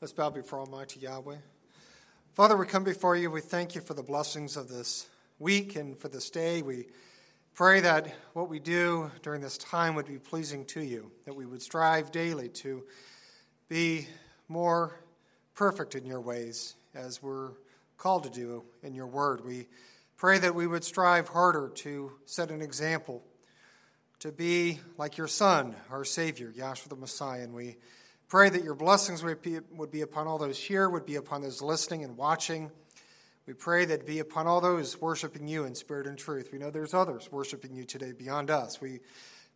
Let's bow before Almighty Yahweh. Father, we come before you. We thank you for the blessings of this week and for this day. We pray that what we do during this time would be pleasing to you, that we would strive daily to be more perfect in your ways as we're called to do in your word. We pray that we would strive harder to set an example, to be like your Son, our Savior, Yahshua the Messiah. And we Pray that your blessings would be, would be upon all those here, would be upon those listening and watching. We pray that be upon all those worshiping you in spirit and truth. We know there's others worshiping you today beyond us. We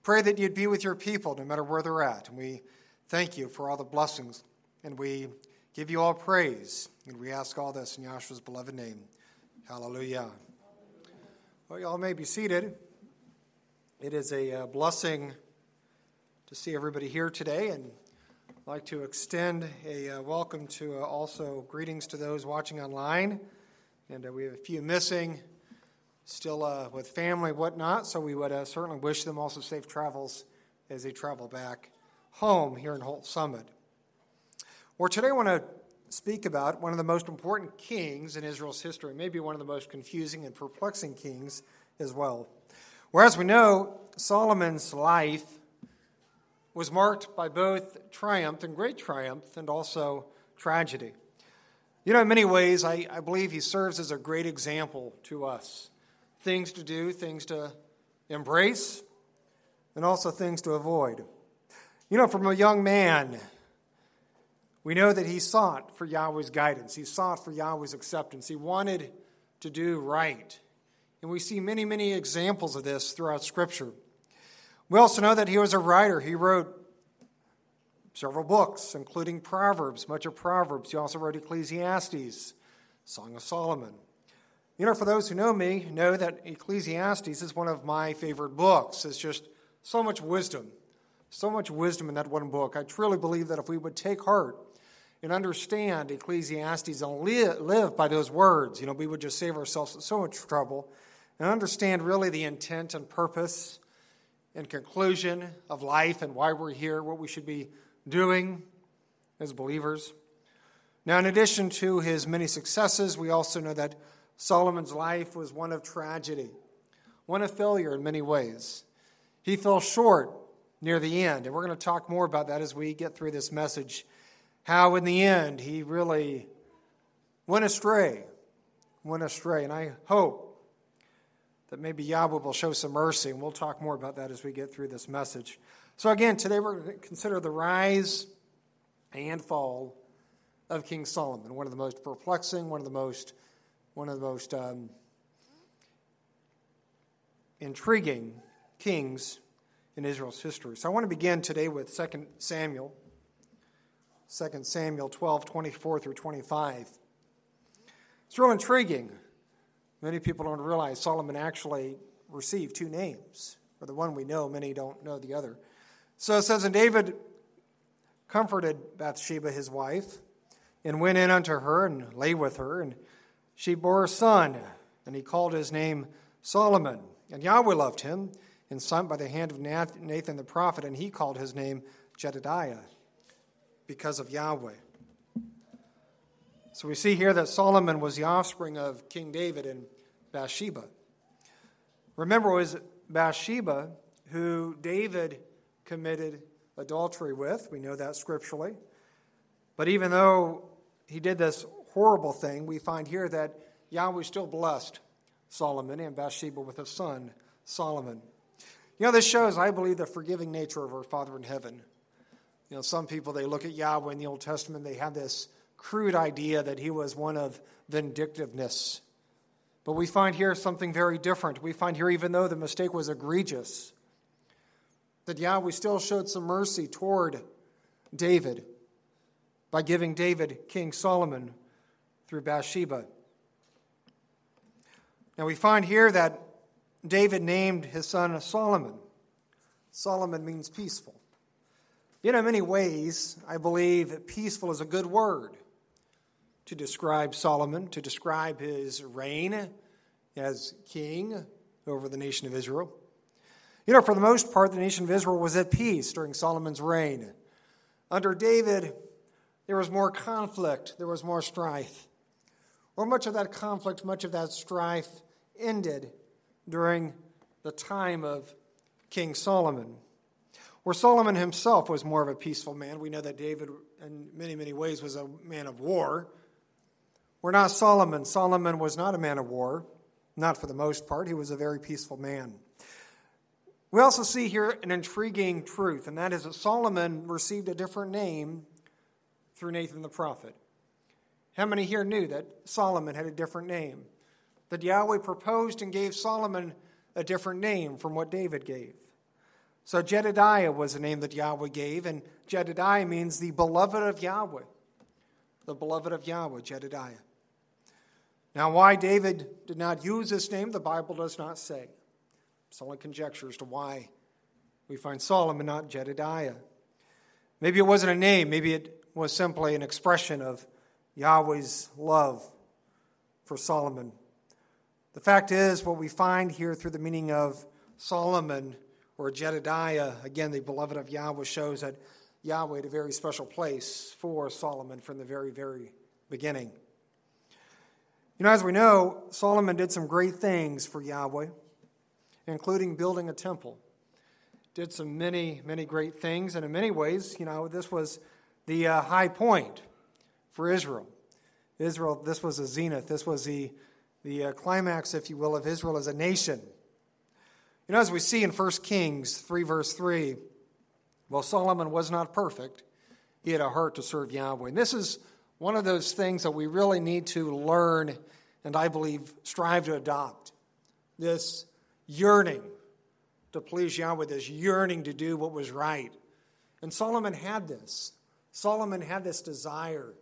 pray that you'd be with your people no matter where they're at. And we thank you for all the blessings. And we give you all praise. And we ask all this in Yahshua's beloved name. Hallelujah. Well, y'all may be seated. It is a uh, blessing to see everybody here today. And I'd like to extend a uh, welcome to uh, also greetings to those watching online. And uh, we have a few missing, still uh, with family, whatnot. So we would uh, certainly wish them also safe travels as they travel back home here in Holt Summit. Well, today I want to speak about one of the most important kings in Israel's history, maybe one of the most confusing and perplexing kings as well. Whereas we know Solomon's life was marked by both triumph and great triumph and also tragedy. You know, in many ways, I, I believe he serves as a great example to us things to do, things to embrace, and also things to avoid. You know, from a young man, we know that he sought for Yahweh's guidance, he sought for Yahweh's acceptance, he wanted to do right. And we see many, many examples of this throughout Scripture. We also know that he was a writer. He wrote several books, including Proverbs, much of Proverbs. He also wrote Ecclesiastes, Song of Solomon. You know, for those who know me, know that Ecclesiastes is one of my favorite books. It's just so much wisdom, so much wisdom in that one book. I truly believe that if we would take heart and understand Ecclesiastes and live by those words, you know, we would just save ourselves so much trouble and understand really the intent and purpose and conclusion of life and why we're here, what we should be doing as believers. Now, in addition to his many successes, we also know that Solomon's life was one of tragedy, one of failure in many ways. He fell short near the end, and we're going to talk more about that as we get through this message. How, in the end, he really went astray, went astray. And I hope that maybe Yahweh will show some mercy, and we'll talk more about that as we get through this message. So, again, today we're going to consider the rise and fall of King Solomon, one of the most perplexing, one of the most, one of the most um, intriguing kings in Israel's history. So, I want to begin today with 2 Samuel, 2 Samuel 12, 24 through 25. It's real intriguing Many people don't realize Solomon actually received two names. For the one we know, many don't know the other. So it says, And David comforted Bathsheba, his wife, and went in unto her and lay with her. And she bore a son, and he called his name Solomon. And Yahweh loved him, and sent by the hand of Nathan the prophet, and he called his name Jedediah, because of Yahweh. So we see here that Solomon was the offspring of King David and Bathsheba. Remember, it was Bathsheba who David committed adultery with. We know that scripturally. But even though he did this horrible thing, we find here that Yahweh still blessed Solomon and Bathsheba with a son, Solomon. You know, this shows, I believe, the forgiving nature of our Father in heaven. You know, some people, they look at Yahweh in the Old Testament, they have this crude idea that he was one of vindictiveness. But we find here something very different. We find here, even though the mistake was egregious, that Yahweh still showed some mercy toward David by giving David King Solomon through Bathsheba. Now we find here that David named his son Solomon. Solomon means peaceful. You know, in many ways, I believe peaceful is a good word to describe Solomon, to describe his reign as king over the nation of Israel. You know, for the most part, the nation of Israel was at peace during Solomon's reign. Under David, there was more conflict, there was more strife. Or much of that conflict, much of that strife ended during the time of King Solomon. Where Solomon himself was more of a peaceful man. We know that David, in many, many ways, was a man of war. We're not Solomon. Solomon was not a man of war, not for the most part. He was a very peaceful man. We also see here an intriguing truth, and that is that Solomon received a different name through Nathan the prophet. How many here knew that Solomon had a different name? That Yahweh proposed and gave Solomon a different name from what David gave. So Jedediah was a name that Yahweh gave, and Jedediah means the beloved of Yahweh. The beloved of Yahweh, Jedediah. Now, why David did not use this name, the Bible does not say. It's only conjecture as to why we find Solomon, not Jedediah. Maybe it wasn't a name, maybe it was simply an expression of Yahweh's love for Solomon. The fact is, what we find here through the meaning of Solomon or Jedediah, again, the beloved of Yahweh, shows that Yahweh had a very special place for Solomon from the very, very beginning. You know, as we know, Solomon did some great things for Yahweh, including building a temple. Did some many, many great things, and in many ways, you know, this was the uh, high point for Israel. Israel, this was a zenith. This was the, the uh, climax, if you will, of Israel as a nation. You know, as we see in 1 Kings 3, verse 3, well, Solomon was not perfect. He had a heart to serve Yahweh. And this is one of those things that we really need to learn and I believe strive to adopt. This yearning to please Yahweh, this yearning to do what was right. And Solomon had this. Solomon had this desire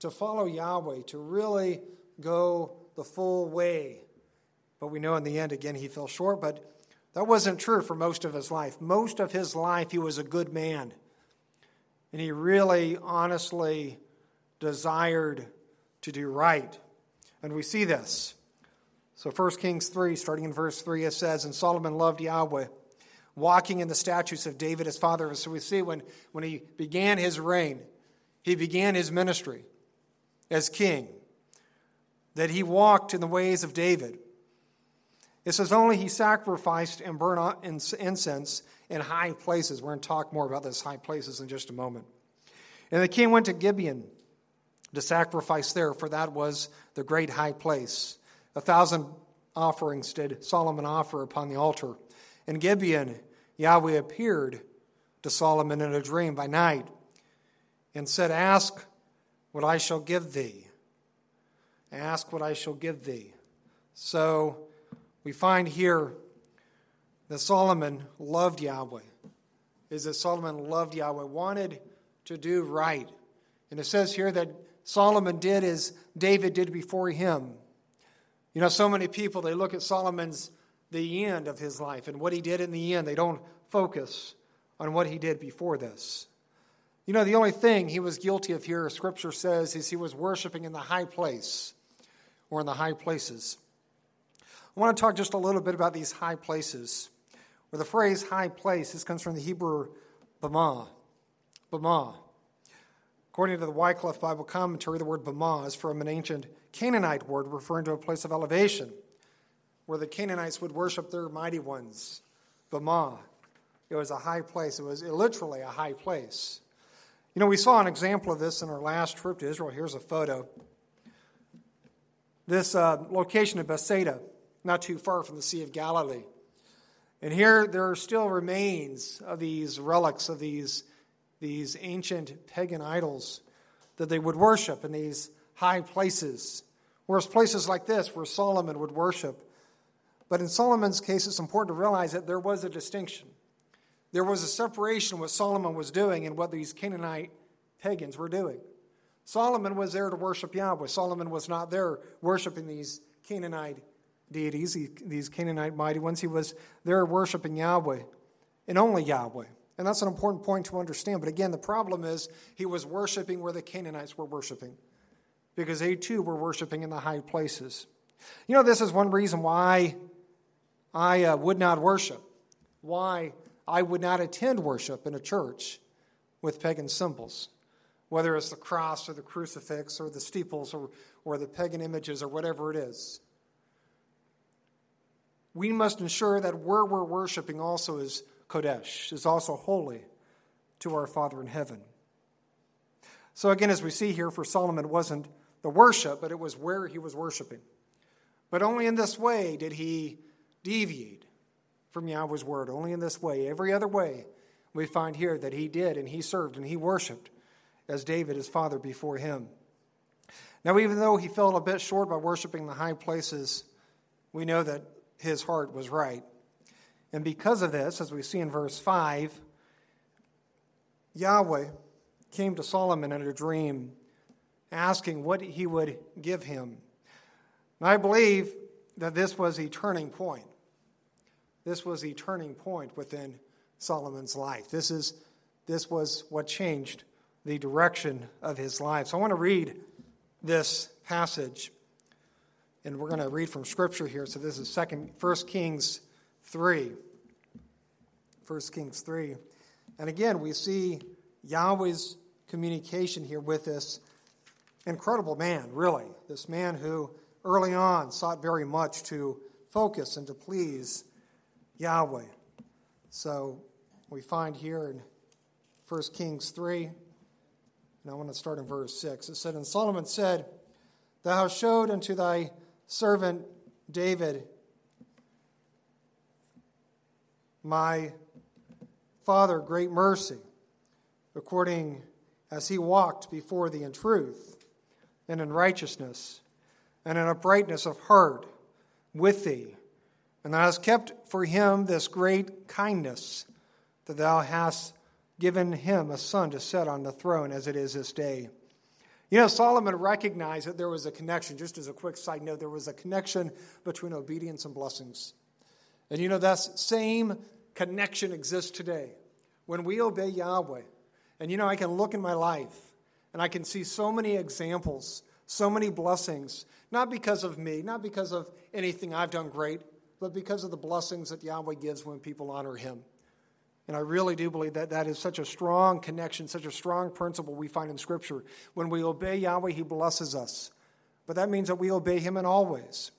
to follow Yahweh, to really go the full way. But we know in the end, again, he fell short. But that wasn't true for most of his life. Most of his life, he was a good man. And he really, honestly desired to do right. And we see this. So 1 Kings 3, starting in verse 3, it says, And Solomon loved Yahweh, walking in the statutes of David his father. So we see when, when he began his reign, he began his ministry as king, that he walked in the ways of David. It says only he sacrificed and burned incense in high places. We're going to talk more about this high places in just a moment. And the king went to Gibeon to sacrifice there, for that was the great high place. A thousand offerings did Solomon offer upon the altar. In Gibeon, Yahweh appeared to Solomon in a dream by night and said, Ask what I shall give thee. Ask what I shall give thee. So we find here that Solomon loved Yahweh. Is that Solomon loved Yahweh, wanted to do right. And it says here that Solomon did as David did before him. You know, so many people, they look at Solomon's the end of his life and what he did in the end. They don't focus on what he did before this. You know, the only thing he was guilty of here, Scripture says, is he was worshiping in the high place or in the high places. I want to talk just a little bit about these high places. Where the phrase high place, this comes from the Hebrew bama. Bama. According to the Wycliffe Bible commentary, the word bama is from an ancient Canaanite word referring to a place of elevation where the Canaanites would worship their mighty ones. Bama. It was a high place. It was literally a high place. You know, we saw an example of this in our last trip to Israel. Here's a photo. This uh, location of Bethsaida, not too far from the Sea of Galilee. And here there are still remains of these relics of these, these ancient pagan idols that they would worship in these high places. Whereas places like this, where Solomon would worship. But in Solomon's case, it's important to realize that there was a distinction. There was a separation what Solomon was doing and what these Canaanite pagans were doing. Solomon was there to worship Yahweh. Solomon was not there worshiping these Canaanite deities, these Canaanite mighty ones. He was there worshiping Yahweh and only Yahweh. And that's an important point to understand. But again, the problem is he was worshiping where the Canaanites were worshiping because they too were worshiping in the high places. You know, this is one reason why I uh, would not worship, why I would not attend worship in a church with pagan symbols. whether it's the cross or the crucifix or the steeples or, or the pagan images or whatever it is. We must ensure that where we're worshiping also is Kodesh, is also holy to our Father in heaven. So, again, as we see here, for Solomon, it wasn't the worship, but it was where he was worshiping. But only in this way did he deviate from Yahweh's word. Only in this way. Every other way we find here that he did and he served and he worshiped as David, his father, before him. Now, even though he fell a bit short by worshiping the high places, we know that his heart was right. And because of this, as we see in verse 5, Yahweh came to Solomon in a dream, asking what he would give him. And I believe that this was a turning point. This was a turning point within Solomon's life. This, is, this was what changed the direction of his life. So I want to read this passage. And we're going to read from Scripture here. So this is second, 1 Kings 3. 1 Kings 3. And again, we see Yahweh's communication here with this incredible man, really. This man who early on sought very much to focus and to please Yahweh. So we find here in 1 Kings 3, and I want to start in verse 6. It said, And Solomon said, Thou hast showed unto thy servant David my father great mercy, according as he walked before thee in truth and in righteousness and in uprightness of heart with thee and thou hast kept for him this great kindness, that thou hast given him a son to sit on the throne as it is this day. You know, Solomon recognized that there was a connection. Just as a quick side note, there was a connection between obedience and blessings. And you know, that same connection exists today. When we obey Yahweh, and you know, I can look in my life and I can see so many examples, so many blessings, not because of me, not because of anything I've done great, but because of the blessings that Yahweh gives when people honor Him. And I really do believe that that is such a strong connection, such a strong principle we find in Scripture. When we obey Yahweh, He blesses us. But that means that we obey Him in all ways.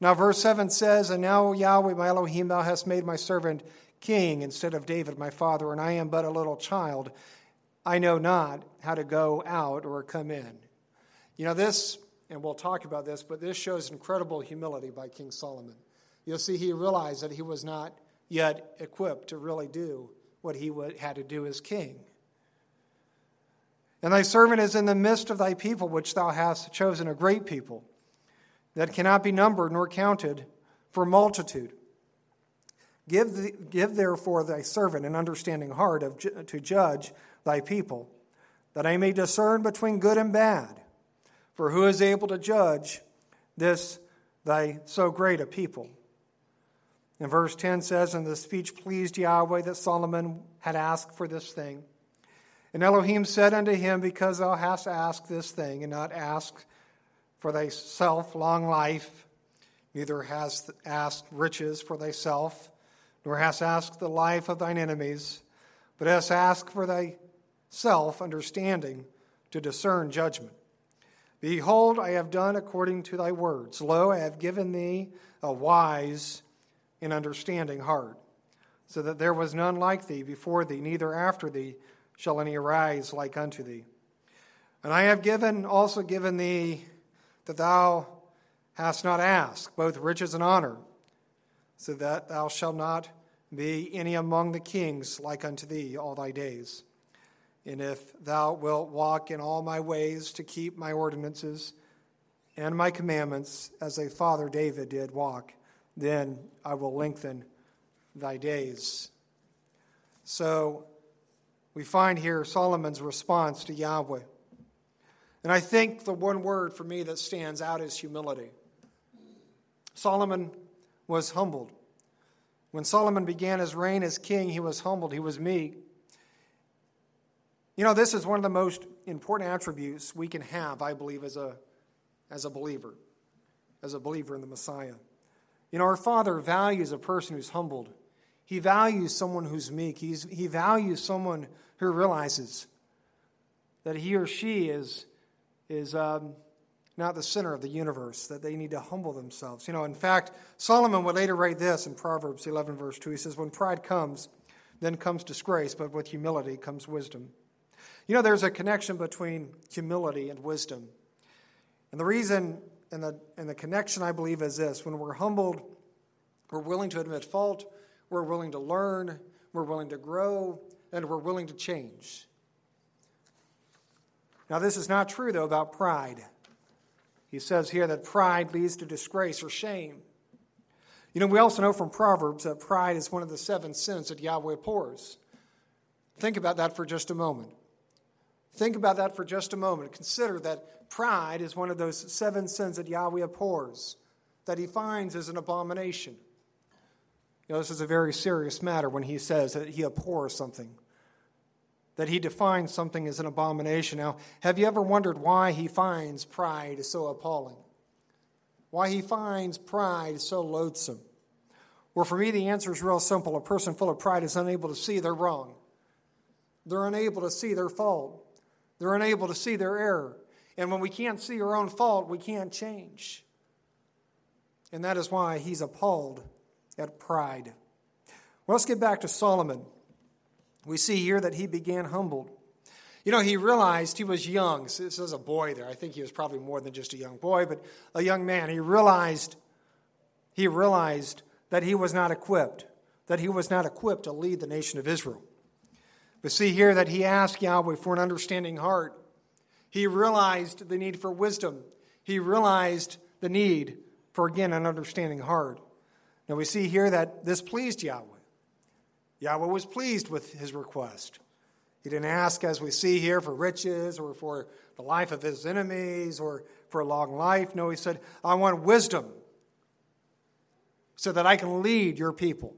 Now, verse 7 says, And now, Yahweh, my Elohim, thou hast made my servant king instead of David, my father, and I am but a little child. I know not how to go out or come in. You know, this, and we'll talk about this, but this shows incredible humility by King Solomon you'll see he realized that he was not yet equipped to really do what he had to do as king. And thy servant is in the midst of thy people, which thou hast chosen a great people, that cannot be numbered nor counted for multitude. Give, the, give therefore thy servant an understanding heart of, to judge thy people, that I may discern between good and bad. For who is able to judge this thy so great a people? And verse 10 says, And the speech pleased Yahweh that Solomon had asked for this thing. And Elohim said unto him, Because thou hast asked this thing, and not asked for thyself long life, neither hast asked riches for thyself, nor hast asked the life of thine enemies, but hast asked for thyself understanding to discern judgment. Behold, I have done according to thy words. Lo, I have given thee a wise and understanding heart, so that there was none like thee before thee, neither after thee shall any arise like unto thee. And I have given also given thee that thou hast not asked, both riches and honor, so that thou shalt not be any among the kings like unto thee all thy days. And if thou wilt walk in all my ways to keep my ordinances and my commandments, as thy father David did walk, then I will lengthen thy days. So we find here Solomon's response to Yahweh. And I think the one word for me that stands out is humility. Solomon was humbled. When Solomon began his reign as king, he was humbled, he was meek. You know, this is one of the most important attributes we can have, I believe, as a, as a believer, as a believer in the Messiah. You know, our Father values a person who's humbled. He values someone who's meek. He's, he values someone who realizes that he or she is, is um, not the center of the universe, that they need to humble themselves. You know, in fact, Solomon would later write this in Proverbs 11, verse 2. He says, When pride comes, then comes disgrace, but with humility comes wisdom. You know, there's a connection between humility and wisdom. And the reason and the, and the connection, I believe, is this when we're humbled, we're willing to admit fault, we're willing to learn, we're willing to grow, and we're willing to change. Now, this is not true, though, about pride. He says here that pride leads to disgrace or shame. You know, we also know from Proverbs that pride is one of the seven sins that Yahweh abhors. Think about that for just a moment. Think about that for just a moment. Consider that pride is one of those seven sins that Yahweh abhors, that he finds as an abomination. You know, this is a very serious matter when he says that he abhors something, that he defines something as an abomination. Now, have you ever wondered why he finds pride so appalling? Why he finds pride so loathsome? Well, for me, the answer is real simple. A person full of pride is unable to see their wrong. They're unable to see their fault. They're unable to see their error. And when we can't see our own fault, we can't change. And that is why he's appalled at pride. Well, let's get back to Solomon. We see here that he began humbled. You know, he realized he was young. This is a boy there. I think he was probably more than just a young boy, but a young man. He realized he realized that he was not equipped, that he was not equipped to lead the nation of Israel. We see here that he asked Yahweh for an understanding heart. He realized the need for wisdom. He realized the need for, again, an understanding heart. Now we see here that this pleased Yahweh. Yahweh was pleased with his request. He didn't ask, as we see here, for riches or for the life of his enemies or for a long life. No, he said, I want wisdom so that I can lead your people.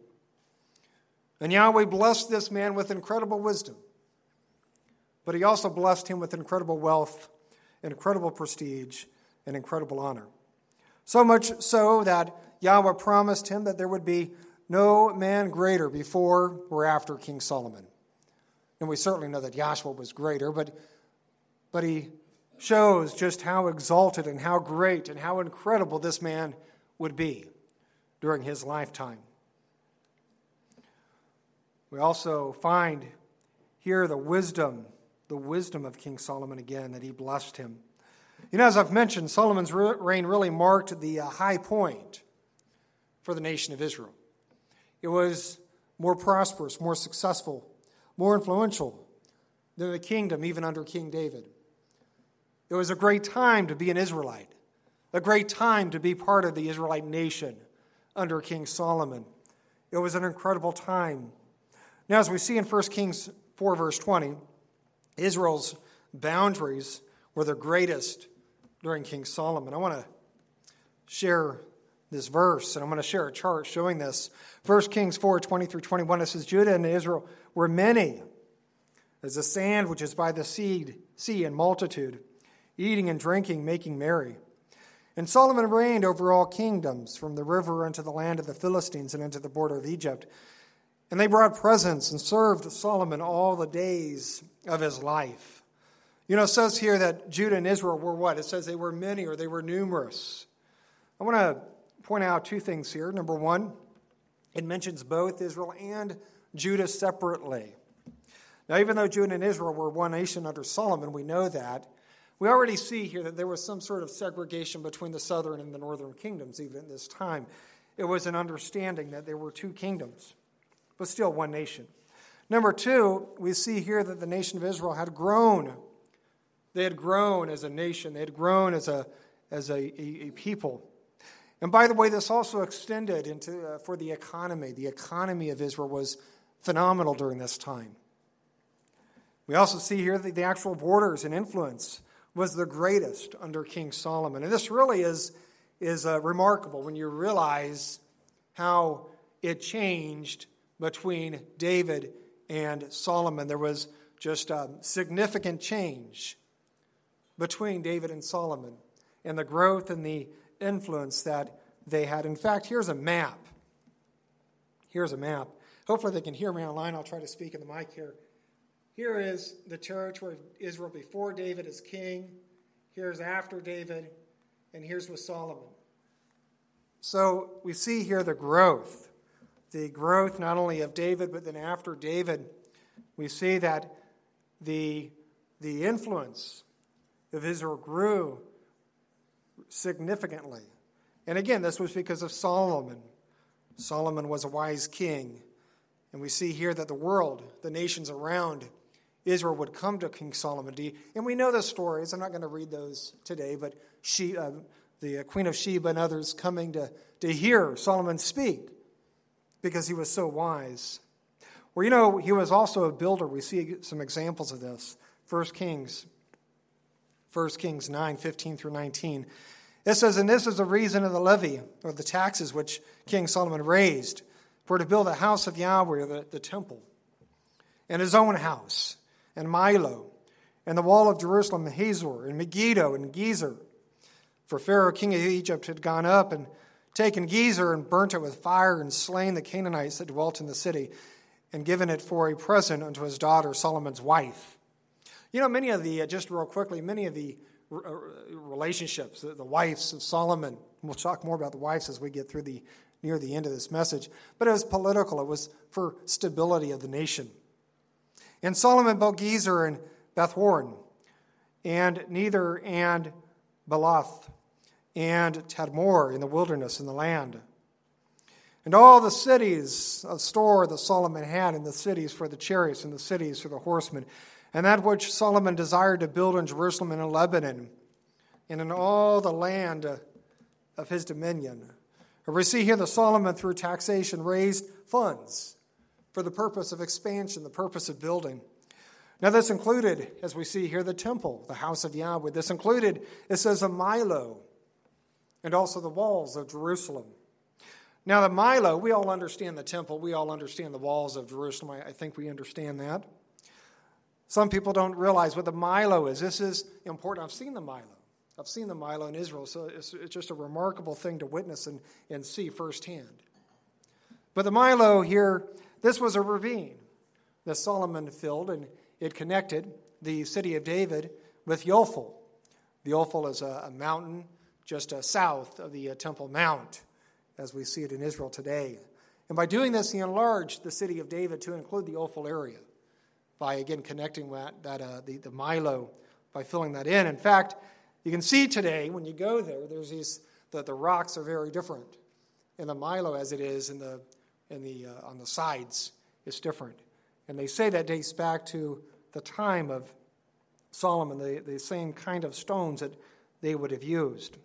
And Yahweh blessed this man with incredible wisdom, but he also blessed him with incredible wealth, incredible prestige, and incredible honor. So much so that Yahweh promised him that there would be no man greater before or after King Solomon. And we certainly know that Yahshua was greater, but, but he shows just how exalted and how great and how incredible this man would be during his lifetime. We also find here the wisdom, the wisdom of King Solomon again, that he blessed him. You know, as I've mentioned, Solomon's reign really marked the uh, high point for the nation of Israel. It was more prosperous, more successful, more influential than the kingdom, even under King David. It was a great time to be an Israelite, a great time to be part of the Israelite nation under King Solomon. It was an incredible time. Now, as we see in 1 Kings 4, verse 20, Israel's boundaries were the greatest during King Solomon. I want to share this verse, and I'm going to share a chart showing this. 1 Kings 4 20 through 21, it says, Judah and Israel were many, as the sand which is by the sea, sea in multitude, eating and drinking, making merry. And Solomon reigned over all kingdoms, from the river unto the land of the Philistines and unto the border of Egypt. And they brought presents and served Solomon all the days of his life. You know, it says here that Judah and Israel were what? It says they were many or they were numerous. I want to point out two things here. Number one, it mentions both Israel and Judah separately. Now, even though Judah and Israel were one nation under Solomon, we know that. We already see here that there was some sort of segregation between the southern and the northern kingdoms, even at this time. It was an understanding that there were two kingdoms, but still one nation. Number two, we see here that the nation of Israel had grown. They had grown as a nation, they had grown as a, as a, a, a people. And by the way, this also extended into uh, for the economy. The economy of Israel was phenomenal during this time. We also see here that the actual borders and influence was the greatest under King Solomon. And this really is, is uh, remarkable when you realize how it changed between David and Solomon. There was just a significant change between David and Solomon and the growth and the influence that they had. In fact, here's a map. Here's a map. Hopefully, they can hear me online. I'll try to speak in the mic here. here is the territory of Israel before David as king, here's after David, and here's with Solomon. So we see here the growth. The growth not only of David, but then after David, we see that the, the influence of Israel grew significantly. And again, this was because of Solomon. Solomon was a wise king. And we see here that the world, the nations around Israel, would come to King Solomon. And we know the stories. I'm not going to read those today, but she, uh, the Queen of Sheba and others coming to, to hear Solomon speak because he was so wise. Well, you know, he was also a builder. We see some examples of this. 1 Kings, 1 Kings 9, 15 through 19. It says, And this is the reason of the levy, or the taxes which King Solomon raised, for to build a house of Yahweh, the, the temple, and his own house, and Millo, and the wall of Jerusalem, and Hazor, and Megiddo, and Gezer. For Pharaoh, king of Egypt, had gone up and taken Gezer and burnt it with fire and slain the Canaanites that dwelt in the city and given it for a present unto his daughter, Solomon's wife. You know, many of the, uh, just real quickly, many of the relationships, the, wives of Solomon, we'll talk more about the wives as we get through the near the end of this message, but it was political. It was for stability of the nation. And Solomon built Gezer and Bethhoron, and Neither and Baalath, and Tadmor in the wilderness in the land. And all the cities of store that Solomon had, and the cities for the chariots, and the cities for the horsemen, and that which Solomon desired to build in Jerusalem and in Lebanon, and in all the land of his dominion. we see here that Solomon, through taxation, raised funds for the purpose of expansion, the purpose of building. Now, this included, as we see here, the temple, the house of Yahweh. This included, it says, a Millo, and also the walls of Jerusalem. Now, the Millo, we all understand the temple, we all understand the walls of Jerusalem. I think we understand that. Some people don't realize what the Millo is. This is important. I've seen the Millo. I've seen the Millo in Israel, so it's, it's just a remarkable thing to witness and, and see firsthand. But the Millo here, this was a ravine that Solomon filled, and it connected the city of David with Ophel. The Ophel is a, a mountain just uh, south of the uh, Temple Mount, as we see it in Israel today. And by doing this, he enlarged the city of David to include the Ophel area by, again, connecting that, that uh, the, the Millo by filling that in. In fact, you can see today when you go there, there's these, that the rocks are very different. In the Millo, as it is in the, in the, uh, on the sides, it's different. And they say that dates back to the time of Solomon, the, the same kind of stones that they would have used.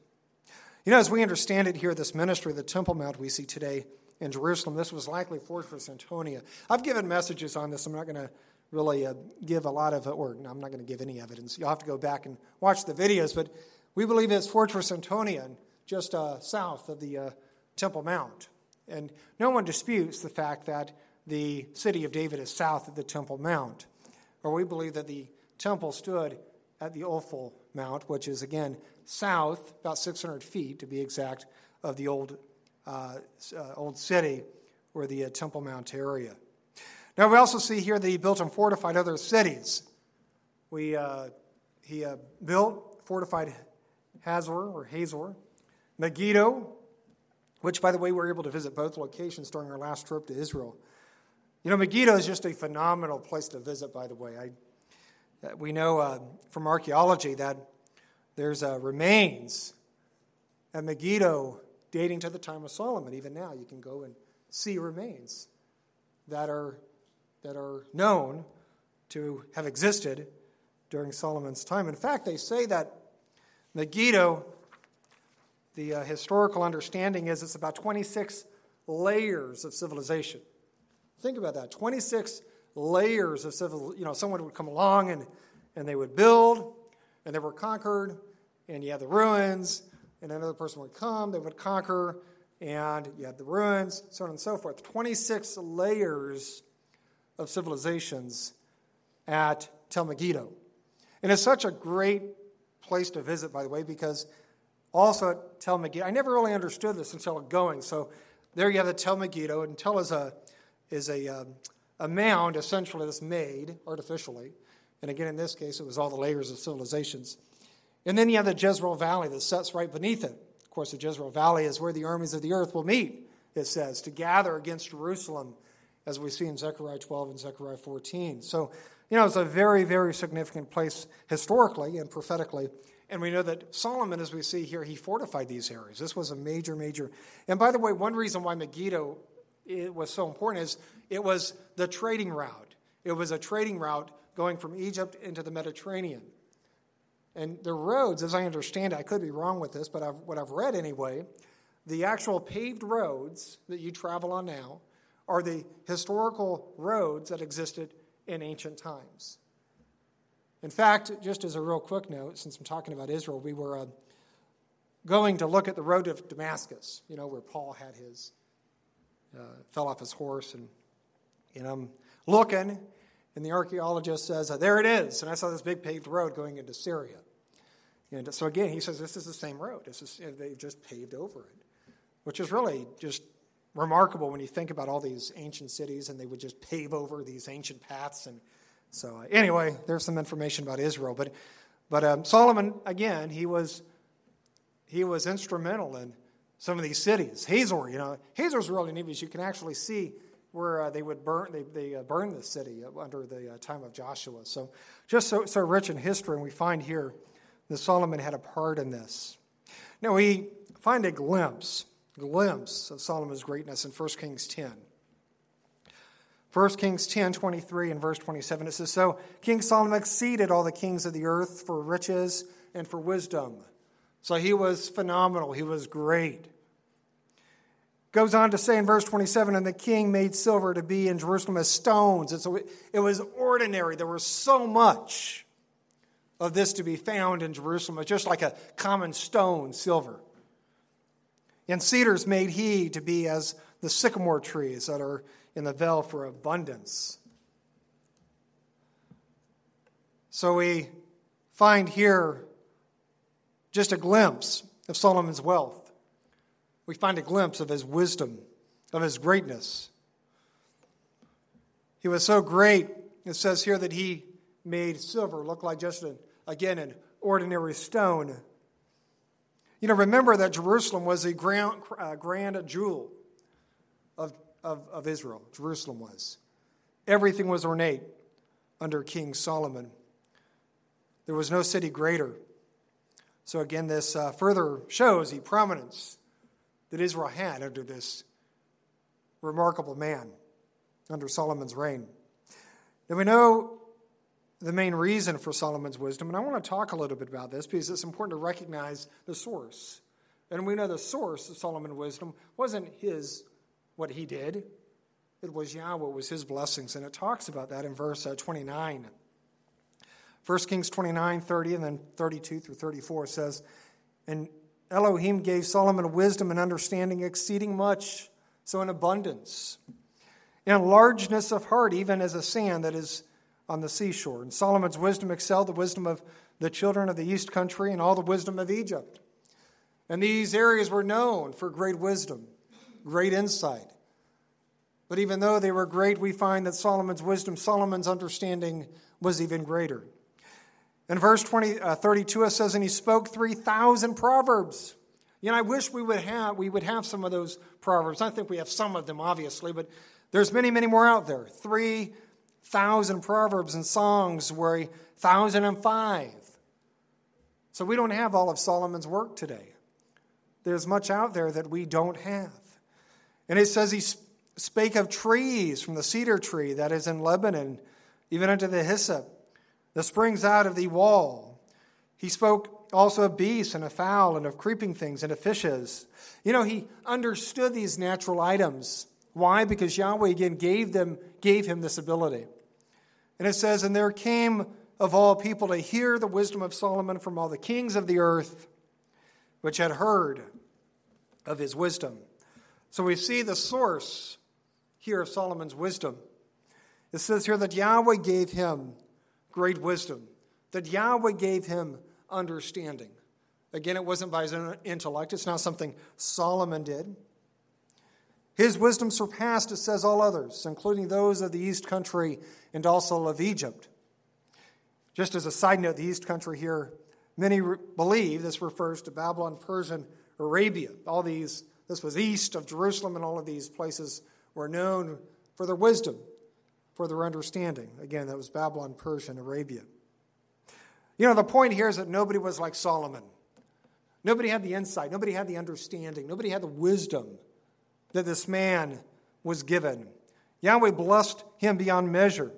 You know, as we understand it here, this ministry, the Temple Mount we see today in Jerusalem, this was likely Fortress Antonia. I've given messages on this. I'm not going to really uh, give a lot of, or no, I'm not going to give any evidence. You'll have to go back and watch the videos, but we believe it's Fortress Antonia, just uh, south of the uh, Temple Mount. And no one disputes the fact that the city of David is south of the Temple Mount. Or we believe that the temple stood at the Ophel Mount, which is again south, about 600 feet to be exact, of the old, uh, uh, old city or the uh, Temple Mount area. Now, we also see here that he built and fortified other cities. We, uh, he uh, built, fortified Hazor or Hazor, Megiddo, which, by the way, we were able to visit both locations during our last trip to Israel. You know, Megiddo is just a phenomenal place to visit, by the way. I, uh, we know uh, from archaeology that there's uh, remains at Megiddo dating to the time of Solomon. Even now, you can go and see remains that are that are known to have existed during Solomon's time. In fact, they say that Megiddo, the uh, historical understanding is it's about 26 layers of civilization. Think about that 26 layers of civil, you know, someone would come along and, and they would build, and they were conquered, and you had the ruins, and another person would come, they would conquer, and you had the ruins, so on and so forth. 26 layers of civilizations at Tel Megiddo. And it's such a great place to visit, by the way, because also at Tel Megiddo, I never really understood this until going. So there you have the Tel Megiddo, and Tel is a, is a, um, a mound essentially that's made artificially. And again, in this case, it was all the layers of civilizations. And then you have the Jezreel Valley that sets right beneath it. Of course, the Jezreel Valley is where the armies of the earth will meet, it says, to gather against Jerusalem, as we see in Zechariah 12 and Zechariah 14. So, you know, it's a very, very significant place historically and prophetically. And we know that Solomon, as we see here, he fortified these areas. This was a major, major. And by the way, one reason why Megiddo was so important is it was the trading route. It was a trading route going from Egypt into the Mediterranean. And the roads, as I understand it, I could be wrong with this, but I've, what I've read anyway, the actual paved roads that you travel on now are the historical roads that existed in ancient times. In fact, just as a real quick note, since I'm talking about Israel, we were uh, going to look at the road of Damascus, you know, where Paul had his, uh, fell off his horse. And, and I'm looking, and the archaeologist says, uh, There it is. And I saw this big paved road going into Syria. And so again, he says, This is the same road. This is, they've just paved over it, which is really just remarkable when you think about all these ancient cities and they would just pave over these ancient paths and so uh, anyway, there's some information about Israel, but but um, Solomon again, he was he was instrumental in some of these cities. Hazor, you know, Hazor's really neat because you can actually see where uh, they would burn they, they uh, burned the city under the uh, time of Joshua. So just so, so rich in history, and we find here that Solomon had a part in this. Now we find a glimpse glimpse of Solomon's greatness in 1 Kings 10. 1 Kings 10 23 and verse 27, it says, So King Solomon exceeded all the kings of the earth for riches and for wisdom. So he was phenomenal. He was great. Goes on to say in verse 27, and the king made silver to be in Jerusalem as stones. And so it was ordinary. There was so much of this to be found in Jerusalem. Just like a common stone, silver. And cedars made he to be as the sycamore trees that are in the vale for abundance. So we find here just a glimpse of Solomon's wealth. We find a glimpse of his wisdom, of his greatness. He was so great, it says here that he made silver look like just, an, again, an ordinary stone. You know, remember that Jerusalem was a grand, uh, grand jewel of of, of Israel, Jerusalem was. Everything was ornate under King Solomon. There was no city greater. So, again, this uh, further shows the prominence that Israel had under this remarkable man, under Solomon's reign. Now, we know the main reason for Solomon's wisdom, and I want to talk a little bit about this because it's important to recognize the source. And we know the source of Solomon's wisdom wasn't his what he did. It was Yahweh, it was his blessings. And it talks about that in verse uh, 29. 1 Kings 29, 30, and then 32 through 34 says, And Elohim gave Solomon wisdom and understanding exceeding much, so in abundance, and largeness of heart, even as a sand that is on the seashore. And Solomon's wisdom excelled the wisdom of the children of the east country and all the wisdom of Egypt. And these areas were known for great wisdom great insight. But even though they were great, we find that Solomon's wisdom, Solomon's understanding was even greater. In verse 20, uh, 32, it says, And he spoke 3,000 proverbs. You know, I wish we would, have, we would have some of those proverbs. I think we have some of them, obviously, but there's many, many more out there. 3,000 proverbs and songs were a 1,005. So we don't have all of Solomon's work today. There's much out there that we don't have. And it says he spake of trees from the cedar tree that is in Lebanon, even unto the hyssop, that springs out of the wall. He spoke also of beasts and of fowl and of creeping things and of fishes. You know, he understood these natural items. Why? Because Yahweh again gave them, gave him this ability. And it says, And there came of all people to hear the wisdom of Solomon from all the kings of the earth, which had heard of his wisdom. So we see the source here of Solomon's wisdom. It says here that Yahweh gave him great wisdom, that Yahweh gave him understanding. Again, it wasn't by his own intellect, it's not something Solomon did. His wisdom surpassed, it says, all others, including those of the East Country and also of Egypt. Just as a side note, the East Country here, many re- believe this refers to Babylon, Persian, Arabia. All these, this was east of Jerusalem, and all of these places were known for their wisdom, for their understanding. Again, that was Babylon, Persian, Arabia. You know, the point here is that nobody was like Solomon. Nobody had the insight, nobody had the understanding, nobody had the wisdom that this man was given. Yahweh blessed him beyond measure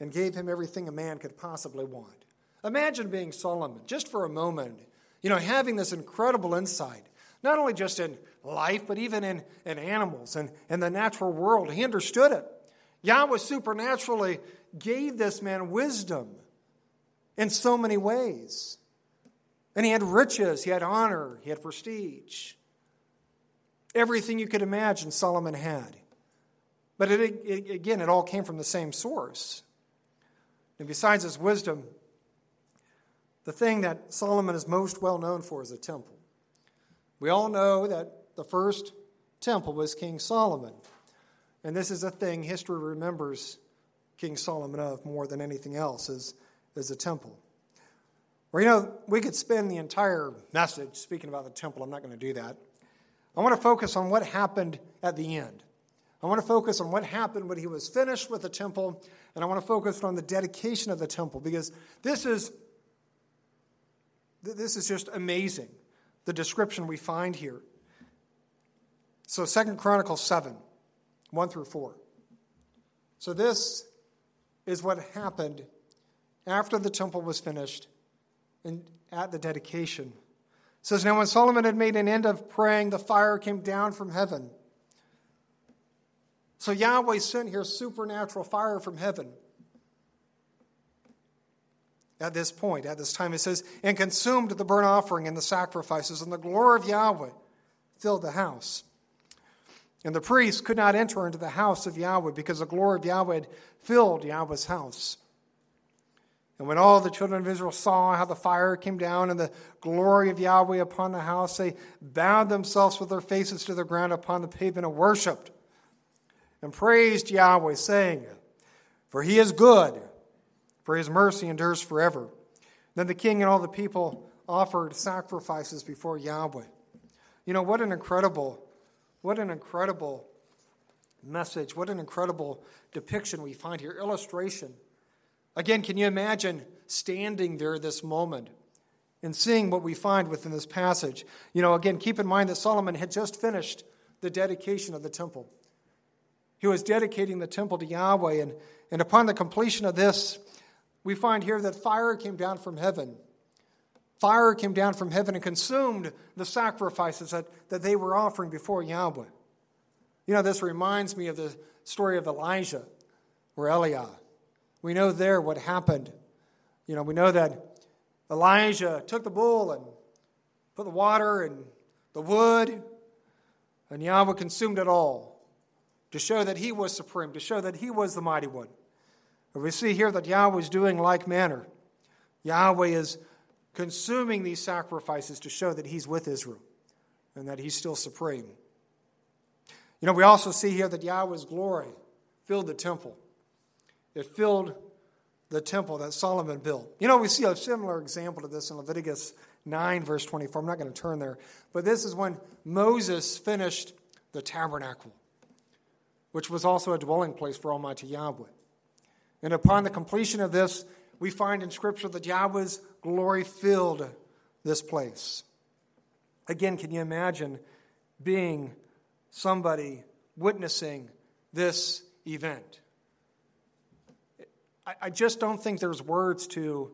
and gave him everything a man could possibly want. Imagine being Solomon just for a moment, you know, having this incredible insight, not only just in life, but even in, in animals and in the natural world. He understood it. Yahweh supernaturally gave this man wisdom in so many ways. And he had riches, he had honor, he had prestige. Everything you could imagine, Solomon had. But it, it, again, it all came from the same source. And besides his wisdom, the thing that Solomon is most well known for is the temple. We all know that the first temple was King Solomon. And this is a thing history remembers King Solomon of more than anything else is, is the temple. Or, you know, we could spend the entire message speaking about the temple. I'm not going to do that. I want to focus on what happened at the end. I want to focus on what happened when he was finished with the temple, and I want to focus on the dedication of the temple because this is this is just amazing. The description we find here. So Second Chronicles 7, 1 through 4. So this is what happened after the temple was finished and at the dedication says, Now when Solomon had made an end of praying, the fire came down from heaven. So Yahweh sent here supernatural fire from heaven. At this point, at this time, it says, and consumed the burnt offering and the sacrifices, and the glory of Yahweh filled the house. And the priests could not enter into the house of Yahweh because the glory of Yahweh had filled Yahweh's house. And when all the children of Israel saw how the fire came down and the glory of Yahweh upon the house, they bowed themselves with their faces to the ground upon the pavement and worshiped and praised Yahweh, saying, For he is good, for his mercy endures forever. Then the king and all the people offered sacrifices before Yahweh. You know, what an incredible, what an incredible message, what an incredible depiction we find here, illustration Again, can you imagine standing there this moment and seeing what we find within this passage? You know, again, keep in mind that Solomon had just finished the dedication of the temple. He was dedicating the temple to Yahweh, and, and upon the completion of this, we find here that fire came down from heaven. Fire came down from heaven and consumed the sacrifices that, that they were offering before Yahweh. You know, this reminds me of the story of Elijah or Eliah. We know there what happened. You know, we know that Elijah took the bull and put the water and the wood, and Yahweh consumed it all to show that he was supreme, to show that he was the mighty one. But we see here that Yahweh is doing like manner. Yahweh is consuming these sacrifices to show that he's with Israel and that he's still supreme. You know, we also see here that Yahweh's glory filled the temple. It filled the temple that Solomon built. You know, we see a similar example to this in Leviticus 9, verse 24. I'm not going to turn there. But this is when Moses finished the tabernacle, which was also a dwelling place for Almighty Yahweh. And upon the completion of this, we find in Scripture that Yahweh's glory filled this place. Again, can you imagine being somebody witnessing this event? I just don't think there's words to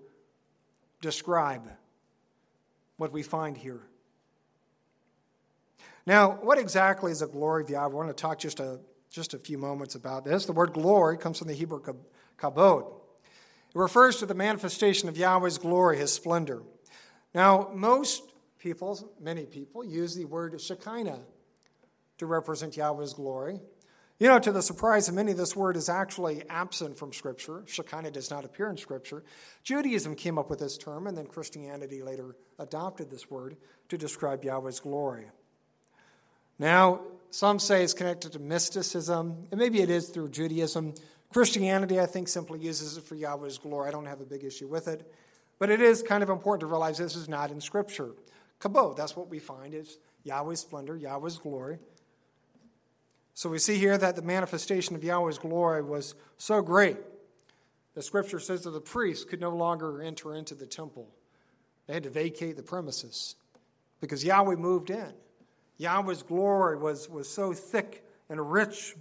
describe what we find here. Now, what exactly is the glory of Yahweh? I want to talk just a, just a few moments about this. The word glory comes from the Hebrew kabod. It refers to the manifestation of Yahweh's glory, his splendor. Now, most people, many people, use the word Shekinah to represent Yahweh's glory. You know, to the surprise of many, this word is actually absent from Scripture. Shekinah does not appear in Scripture. Judaism came up with this term, and then Christianity later adopted this word to describe Yahweh's glory. Now, some say it's connected to mysticism, and maybe it is through Judaism. Christianity, I think, simply uses it for Yahweh's glory. I don't have a big issue with it. But it is kind of important to realize this is not in Scripture. Kabod, that's what we find is Yahweh's splendor, Yahweh's glory. So we see here that the manifestation of Yahweh's glory was so great. The scripture says that the priests could no longer enter into the temple. They had to vacate the premises because Yahweh moved in. Yahweh's glory was, was so thick and rich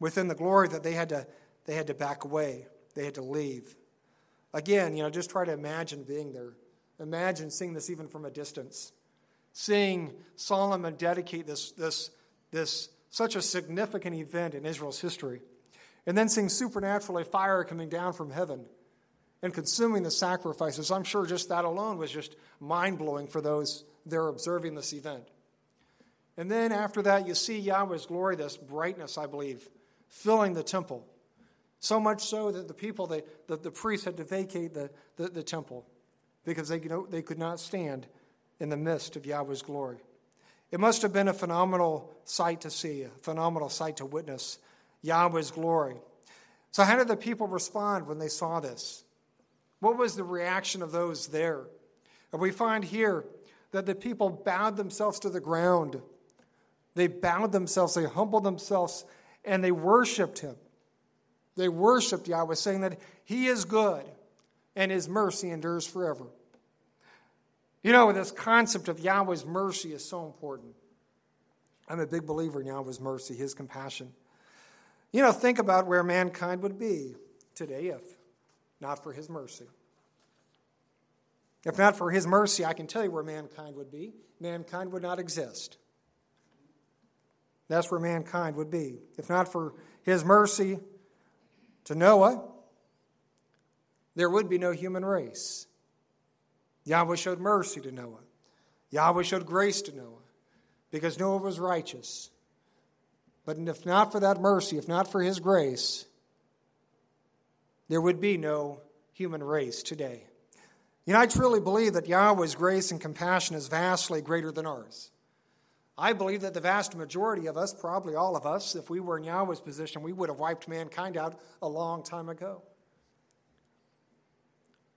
within the glory that they had, to, they had to back away. They had to leave. Again, you know, just try to imagine being there. Imagine seeing this even from a distance. Seeing Solomon dedicate this, this, this such a significant event in Israel's history. And then seeing supernaturally fire coming down from heaven and consuming the sacrifices. I'm sure just that alone was just mind blowing for those there observing this event. And then after that, you see Yahweh's glory, this brightness, I believe, filling the temple. So much so that the people, they, the, the priests had to vacate the, the, the temple because they, you know, they could not stand in the midst of Yahweh's glory. It must have been a phenomenal sight to see, a phenomenal sight to witness Yahweh's glory. So, how did the people respond when they saw this? What was the reaction of those there? And we find here that the people bowed themselves to the ground. They bowed themselves, they humbled themselves, and they worshiped him. They worshiped Yahweh, saying that he is good and his mercy endures forever. You know, this concept of Yahweh's mercy is so important. I'm a big believer in Yahweh's mercy, his compassion. You know, think about where mankind would be today if not for his mercy. If not for his mercy, I can tell you where mankind would be. Mankind would not exist. That's where mankind would be. If not for his mercy to Noah, there would be no human race. Yahweh showed mercy to Noah. Yahweh showed grace to Noah because Noah was righteous. But if not for that mercy, if not for his grace, there would be no human race today. You know, I truly believe that Yahweh's grace and compassion is vastly greater than ours. I believe that the vast majority of us, probably all of us, if we were in Yahweh's position, we would have wiped mankind out a long time ago.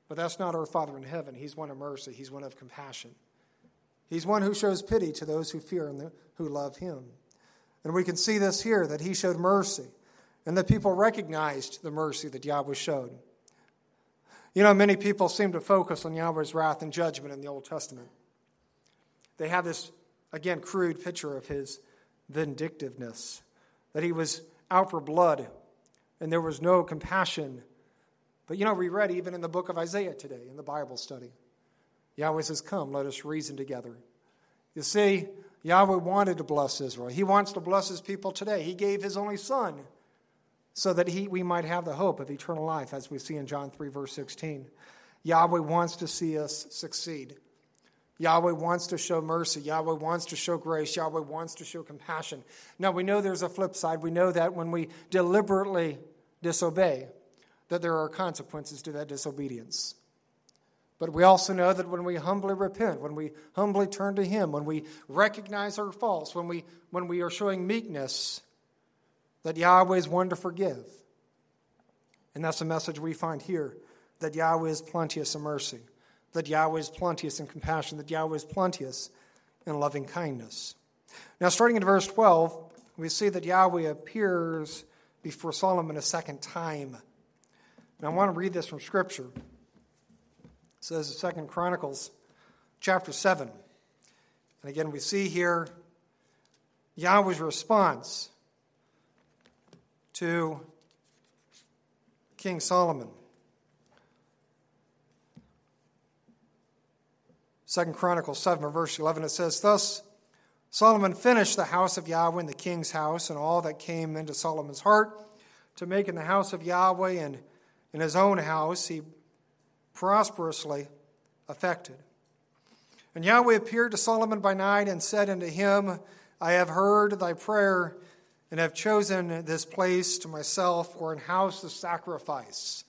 But that's not our Father in heaven. He's one of mercy, He's one of compassion. He's one who shows pity to those who fear and who love Him. And we can see this here that He showed mercy, and that people recognized the mercy that Yahweh showed. You know, many people seem to focus on Yahweh's wrath and judgment in the Old Testament. They have this, again, crude picture of His vindictiveness, that He was out for blood, and there was no compassion but you know, we read even in the book of Isaiah today in the Bible study. Yahweh says, Come, let us reason together. You see, Yahweh wanted to bless Israel. He wants to bless his people today. He gave his only son so that he, we might have the hope of eternal life, as we see in John 3, verse 16. Yahweh wants to see us succeed. Yahweh wants to show mercy. Yahweh wants to show grace. Yahweh wants to show compassion. Now, we know there's a flip side. We know that when we deliberately disobey, that there are consequences to that disobedience. But we also know that when we humbly repent, when we humbly turn to Him, when we recognize our faults, when we, when we are showing meekness, that Yahweh is one to forgive. And that's the message we find here that Yahweh is plenteous in mercy, that Yahweh is plenteous in compassion, that Yahweh is plenteous in loving kindness. Now, starting in verse 12, we see that Yahweh appears before Solomon a second time. And I want to read this from Scripture. It says in Second Chronicles chapter 7. And again, we see here Yahweh's response to King Solomon. Second Chronicles 7, verse 11, it says, Thus Solomon finished the house of Yahweh and the king's house and all that came into Solomon's heart to make in the house of Yahweh and in his own house he prosperously affected. And Yahweh appeared to Solomon by night and said unto him, I have heard thy prayer and have chosen this place to myself for an house of sacrifice.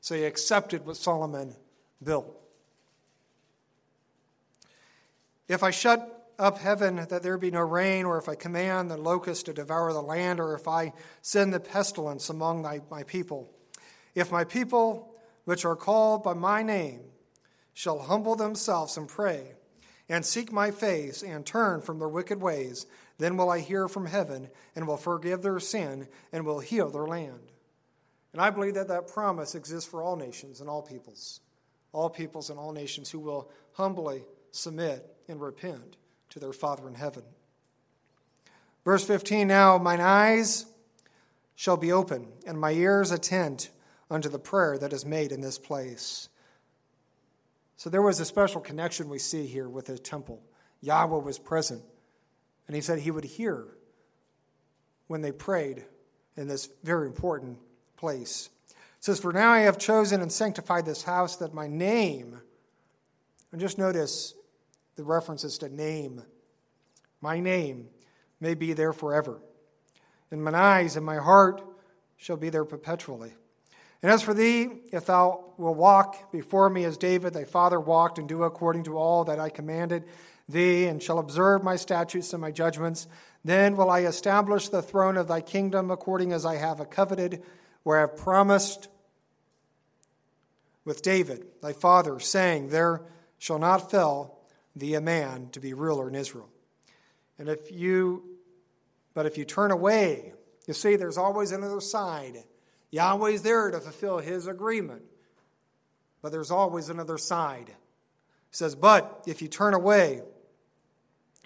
So he accepted what Solomon built. If I shut up heaven that there be no rain, or if I command the locust to devour the land, or if I send the pestilence among my, my people, if my people, which are called by my name, shall humble themselves and pray, and seek my face, and turn from their wicked ways, then will I hear from heaven, and will forgive their sin, and will heal their land. And I believe that that promise exists for all nations and all peoples, all peoples and all nations who will humbly submit and repent to their Father in heaven. Verse 15 Now mine eyes shall be open, and my ears attend unto the prayer that is made in this place. So there was a special connection we see here with the temple. Yahweh was present, and he said he would hear when they prayed in this very important place. It says, For now I have chosen and sanctified this house that my name, and just notice the references to name. My name may be there forever. And mine eyes and my heart shall be there perpetually. And as for thee, if thou wilt walk before me as David thy father walked, and do according to all that I commanded thee, and shall observe my statutes and my judgments, then will I establish the throne of thy kingdom according as I have coveted, where I have promised with David thy father, saying, There shall not fail thee a man to be ruler in Israel. And if you, but if you turn away, you see, there's always another side. Yahweh's there to fulfill his agreement, but there's always another side. He says, But if you turn away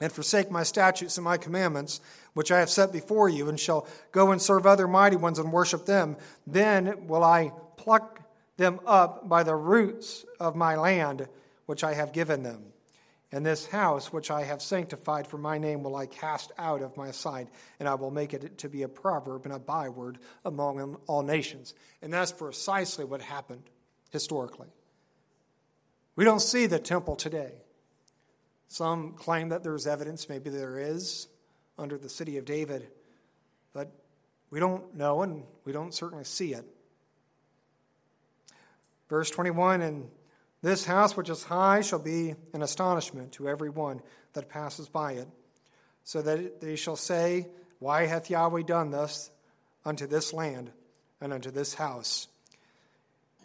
and forsake my statutes and my commandments, which I have set before you, and shall go and serve other mighty ones and worship them, then will I pluck them up by the roots of my land, which I have given them. And this house, which I have sanctified for my name, will I cast out of my sight, and I will make it to be a proverb and a byword among all nations. And that's precisely what happened historically. We don't see the temple today. Some claim that there's evidence, maybe there is, under the city of David, but we don't know and we don't certainly see it. Verse 21 And this house which is high shall be an astonishment to every one that passes by it, so that they shall say, Why hath Yahweh done thus unto this land and unto this house?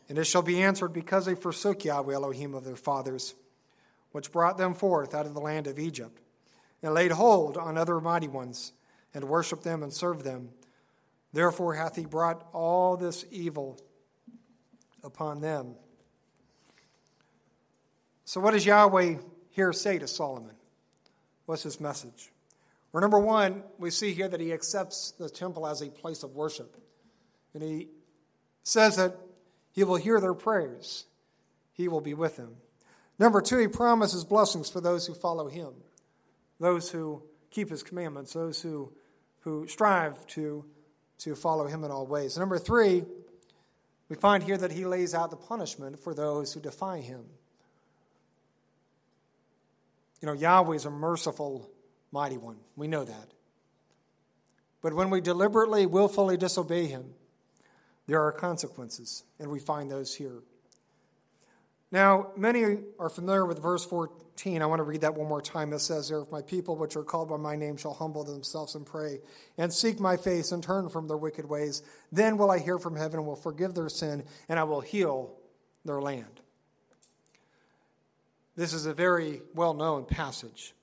And it shall be answered, Because they forsook Yahweh Elohim of their fathers, which brought them forth out of the land of Egypt, and laid hold on other mighty ones, and worshipped them and served them. Therefore hath he brought all this evil upon them. So, what does Yahweh here say to Solomon? What's his message? Well, number one, we see here that he accepts the temple as a place of worship. And he says that he will hear their prayers, he will be with them. Number two, he promises blessings for those who follow him, those who keep his commandments, those who, who strive to, to follow him in all ways. Number three, we find here that he lays out the punishment for those who defy him. You know, Yahweh is a merciful, mighty one. We know that. But when we deliberately, willfully disobey him, there are consequences, and we find those here. Now, many are familiar with verse 14. I want to read that one more time. It says there, If my people, which are called by my name, shall humble themselves and pray, and seek my face and turn from their wicked ways, then will I hear from heaven and will forgive their sin, and I will heal their land. This is a very well known passage.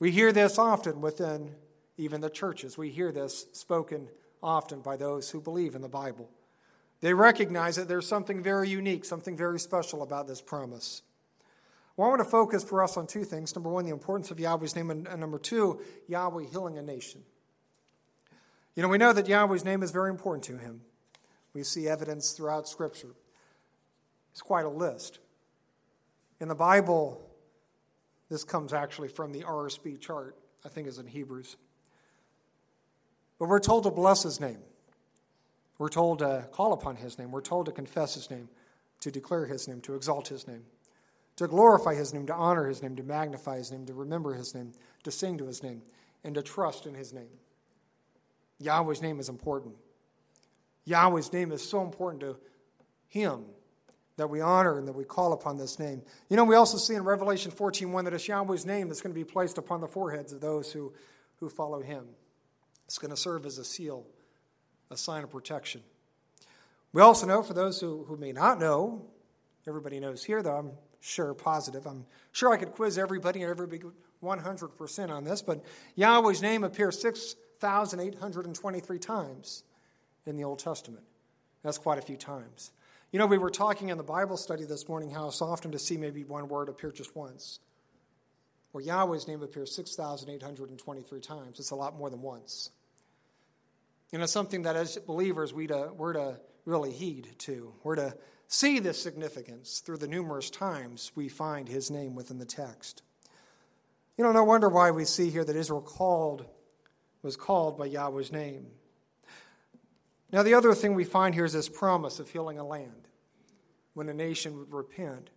We hear this often within even the churches. We hear this spoken often by those who believe in the Bible. They recognize that there's something very unique, something very special about this promise. Well, I want to focus for us on two things. Number one, the importance of Yahweh's name, and, number two, Yahweh healing a nation. You know, we know that Yahweh's name is very important to him. We see evidence throughout Scripture. It's quite a list. In the Bible, this comes actually from the RSB chart, I think is in Hebrews. But we're told to bless his name. We're told to call upon his name. We're told to confess his name, to declare his name, to exalt his name, to glorify his name, to honor his name, to magnify his name, to remember his name, to sing to his name, and to trust in his name. Yahweh's name is important. Yahweh's name is so important to him that we honor and that we call upon this name. You know, we also see in Revelation 14:1 that it's Yahweh's name that's going to be placed upon the foreheads of those who, who follow him. It's going to serve as a seal, a sign of protection. We also know, for those who, who may not know, everybody knows here, though, I'm sure positive. I'm sure I could quiz everybody and everybody 100% on this, but Yahweh's name appears 6,823 times in the Old Testament. That's quite a few times. You know, we were talking in the Bible study this morning how it's often to see maybe one word appear just once. Well, Yahweh's name appears 6,823 times. It's a lot more than once. And it's something that as believers we to, we're to really heed to. We're to see this significance through the numerous times we find his name within the text. You know, no wonder why we see here that Israel called was called by Yahweh's name. Now, the other thing we find here is this promise of healing a land when a nation would repent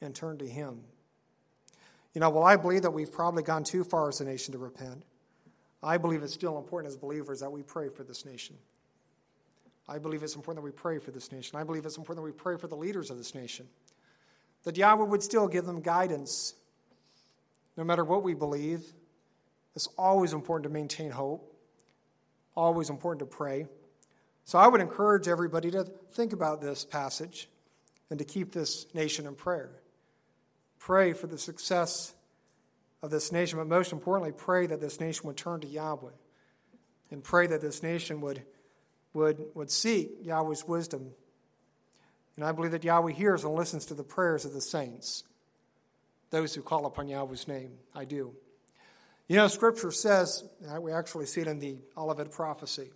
and turn to Him. You know, well, I believe that we've probably gone too far as a nation to repent. I believe it's still important as believers that we pray for this nation. I believe it's important that we pray for this nation. I believe it's important that we pray for the leaders of this nation. That Yahweh would still give them guidance no matter what we believe. It's always important to maintain hope, always important to pray. So I would encourage everybody to think about this passage and to keep this nation in prayer. Pray for the success of this nation, but most importantly, pray that this nation would turn to Yahweh and pray that this nation would, would, would seek Yahweh's wisdom. And I believe that Yahweh hears and listens to the prayers of the saints, those who call upon Yahweh's name. I do. You know, Scripture says, we actually see it in the Olivet prophecy.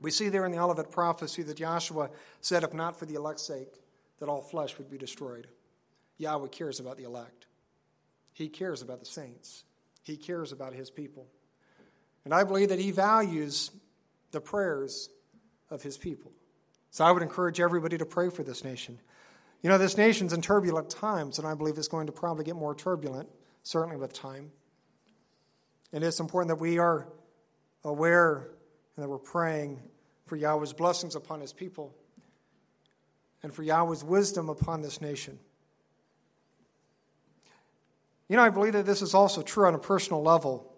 We see there in the Olivet prophecy that Yahshua said, if not for the elect's sake, that all flesh would be destroyed. Yahweh cares about the elect. He cares about the saints. He cares about his people. And I believe that he values the prayers of his people. So I would encourage everybody to pray for this nation. You know, this nation's in turbulent times, and I believe it's going to probably get more turbulent, certainly with time. And it's important that we are aware and that we're praying for Yahweh's blessings upon his people and for Yahweh's wisdom upon this nation. You know, I believe that this is also true on a personal level.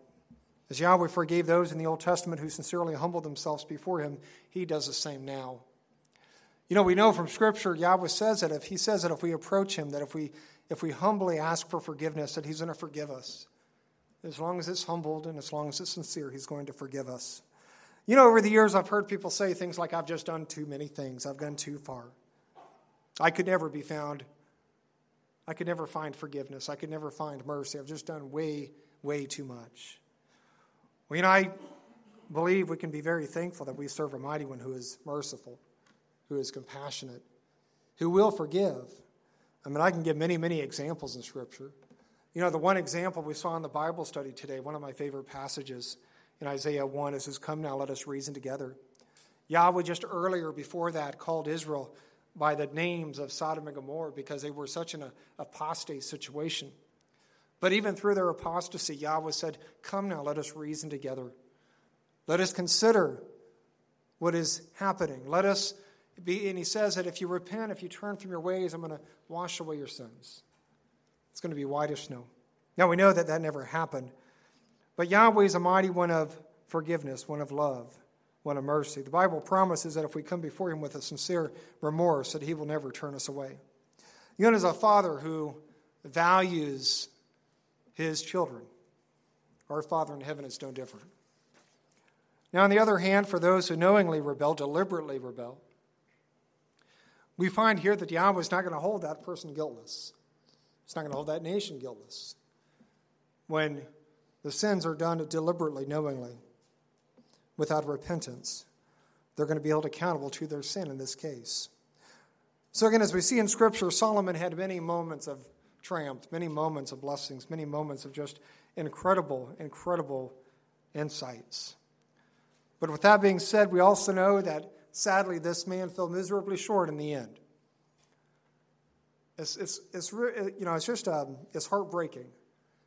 As Yahweh forgave those in the Old Testament who sincerely humbled themselves before him, he does the same now. You know, we know from Scripture, Yahweh says that if he says that if we approach him, that if we if we humbly ask for forgiveness, that he's going to forgive us. As long as it's humbled and as long as it's sincere, he's going to forgive us. You know, over the years, I've heard people say things like, I've just done too many things, I've gone too far. I could never be found, I could never find forgiveness, I could never find mercy. I've just done way, way too much. Well, you know, I believe we can be very thankful that we serve a mighty one who is merciful, who is compassionate, who will forgive. I mean, I can give many, many examples in Scripture. You know, the one example we saw in the Bible study today, one of my favorite passages in Isaiah 1. It says, Come now, let us reason together. Yahweh just earlier before that called Israel by the names of Sodom and Gomorrah because they were such an apostate situation. But even through their apostasy, Yahweh said, Come now, let us reason together. Let us consider what is happening. Let us be, and he says that if you repent, if you turn from your ways, I'm going to wash away your sins. It's going to be white as snow. Now we know that that never happened. But Yahweh is a mighty one of forgiveness, one of love, one of mercy. The Bible promises that if we come before Him with a sincere remorse, that He will never turn us away. You is a father who values his children, our Father in heaven is no different. Now, on the other hand, for those who knowingly rebel, deliberately rebel, we find here that Yahweh is not going to hold that person guiltless. He's not going to hold that nation guiltless. When the sins are done deliberately, knowingly, without repentance. They're going to be held accountable to their sin in this case. So, again, as we see in Scripture, Solomon had many moments of triumph, many moments of blessings, many moments of just incredible, incredible insights. But with that being said, we also know that sadly this man fell miserably short in the end. It's, it's, it's, you know, it's just um, it's heartbreaking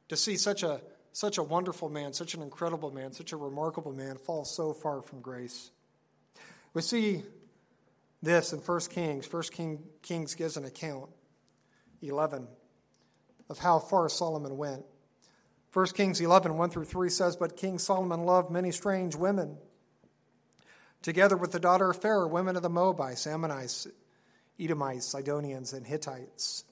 to see such a such a wonderful man, such an incredible man, such a remarkable man falls so far from grace. We see this in 1 Kings. 1 King, Kings gives an account, 11, of how far Solomon went. 1 Kings 11, 1 through 3 says, But King Solomon loved many strange women, together with the daughter of Pharaoh, women of the Moabites, Ammonites, Edomites, Sidonians, and Hittites.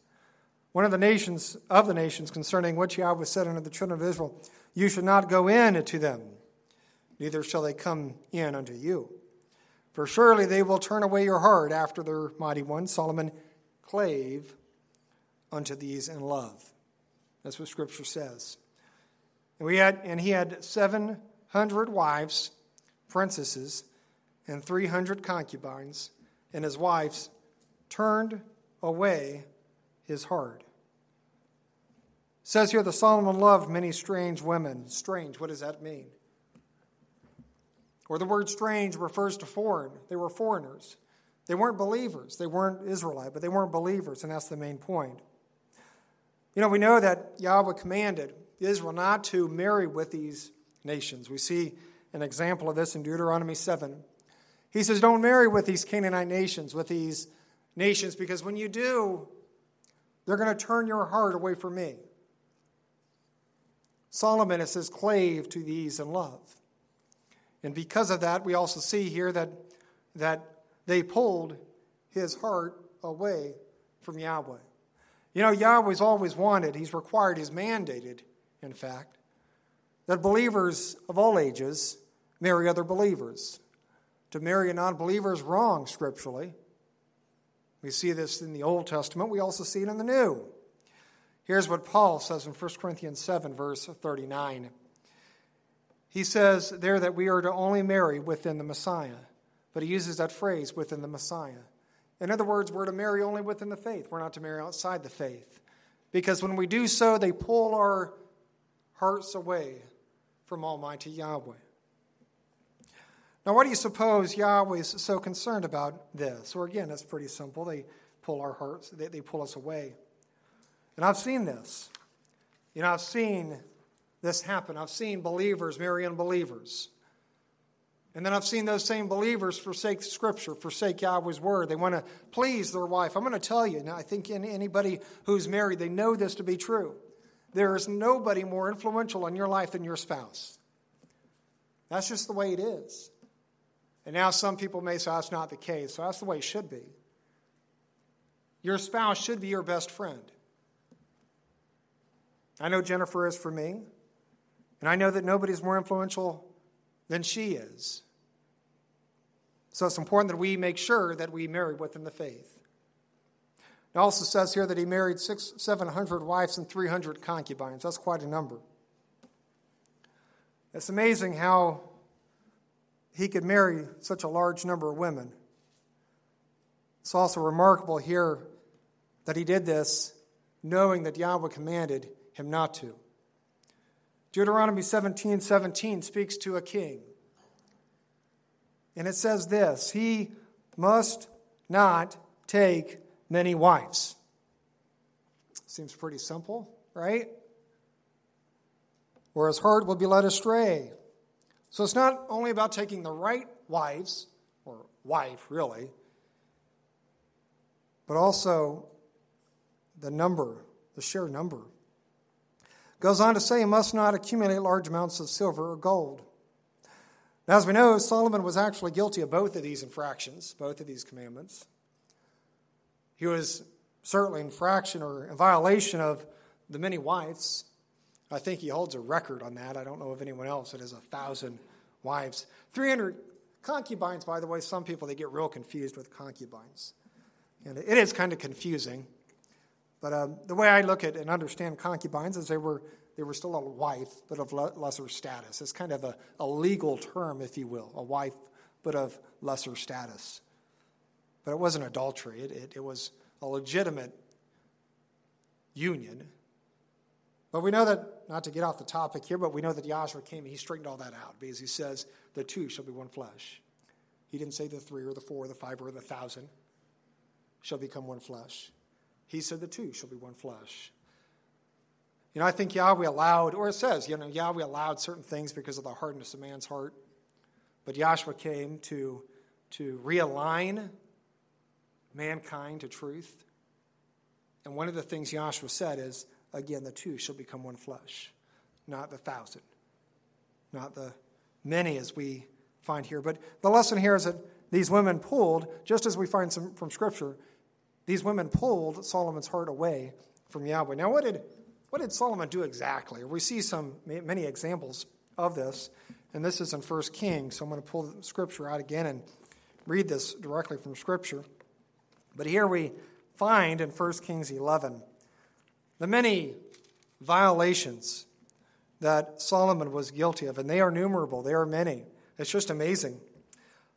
One of the nations of the nations concerning which Yahweh said unto the children of Israel, You shall not go in to them, neither shall they come in unto you. For surely they will turn away your heart after their mighty one. Solomon clave unto these in love. That's what Scripture says. And, we had, and he had 700 wives, princesses, and 300 concubines, and his wives turned away his heart. Says here that Solomon loved many strange women. Strange, what does that mean? Or the word strange refers to foreign. They were foreigners. They weren't believers. They weren't Israelite, but they weren't believers, and that's the main point. You know, we know that Yahweh commanded Israel not to marry with these nations. We see an example of this in Deuteronomy 7. He says, Don't marry with these Canaanite nations, with these nations, because when you do, they're going to turn your heart away from me. Solomon, it says, clave to these in love. And because of that, we also see here that, that they pulled his heart away from Yahweh. You know, Yahweh's always wanted, he's required, he's mandated, in fact, that believers of all ages marry other believers. To marry a non believer is wrong scripturally. We see this in the Old Testament, we also see it in the New. Here's what Paul says in 1 Corinthians 7, verse 39. He says there that we are to only marry within the Messiah, but he uses that phrase, within the Messiah. In other words, we're to marry only within the faith. We're not to marry outside the faith. Because when we do so, they pull our hearts away from Almighty Yahweh. Now, why do you suppose Yahweh is so concerned about this? Or again, it's pretty simple. They pull our hearts, they, they pull us away. And I've seen this. You know, I've seen this happen. I've seen believers marry unbelievers. And then I've seen those same believers forsake Scripture, forsake Yahweh's word. They want to please their wife. I'm going to tell you, now I think anybody who's married, they know this to be true. There is nobody more influential in your life than your spouse. That's just the way it is. And now some people may say ah, that's not the case. So that's the way it should be. Your spouse should be your best friend. I know Jennifer is for me. And I know that nobody's more influential than she is. So it's important that we make sure that we marry within the faith. It also says here that he married six, 700 wives and 300 concubines. That's quite a number. It's amazing how he could marry such a large number of women. It's also remarkable here that he did this knowing that Yahweh commanded him not to. Deuteronomy 17 17 speaks to a king. And it says this He must not take many wives. Seems pretty simple, right? Or his heart will be led astray. So it's not only about taking the right wives, or wife, really, but also the number, the sheer number. Goes on to say, he must not accumulate large amounts of silver or gold. Now, as we know, Solomon was actually guilty of both of these infractions, both of these commandments. He was certainly in infraction or in violation of the many wives. I think he holds a record on that. I don't know of anyone else that has a thousand wives. 300 concubines, by the way, some people, they get real confused with concubines. And it is kind of confusing. But um, the way I look at and understand concubines is they were, they were still a wife, but of le- lesser status. It's kind of a, a legal term, if you will, a wife, but of lesser status. But it wasn't adultery, it, it, it was a legitimate union. But we know that, not to get off the topic here, but we know that Yahshua came and he straightened all that out because he says, the two shall be one flesh. He didn't say the three or the four or the five or the thousand shall become one flesh. He said the two shall be one flesh. You know, I think Yahweh allowed, or it says, you know, Yahweh allowed certain things because of the hardness of man's heart. But Yahshua came to, to realign mankind to truth. And one of the things Yahshua said is, again, the two shall become one flesh, not the thousand, not the many as we find here. But the lesson here is that these women pulled, just as we find some from Scripture, these women pulled Solomon's heart away from Yahweh. Now, what did, what did Solomon do exactly? We see some many examples of this, and this is in 1 Kings. So I'm going to pull the Scripture out again and read this directly from Scripture. But here we find in 1 Kings 11 the many violations that Solomon was guilty of, and they are numerable, they are many. It's just amazing.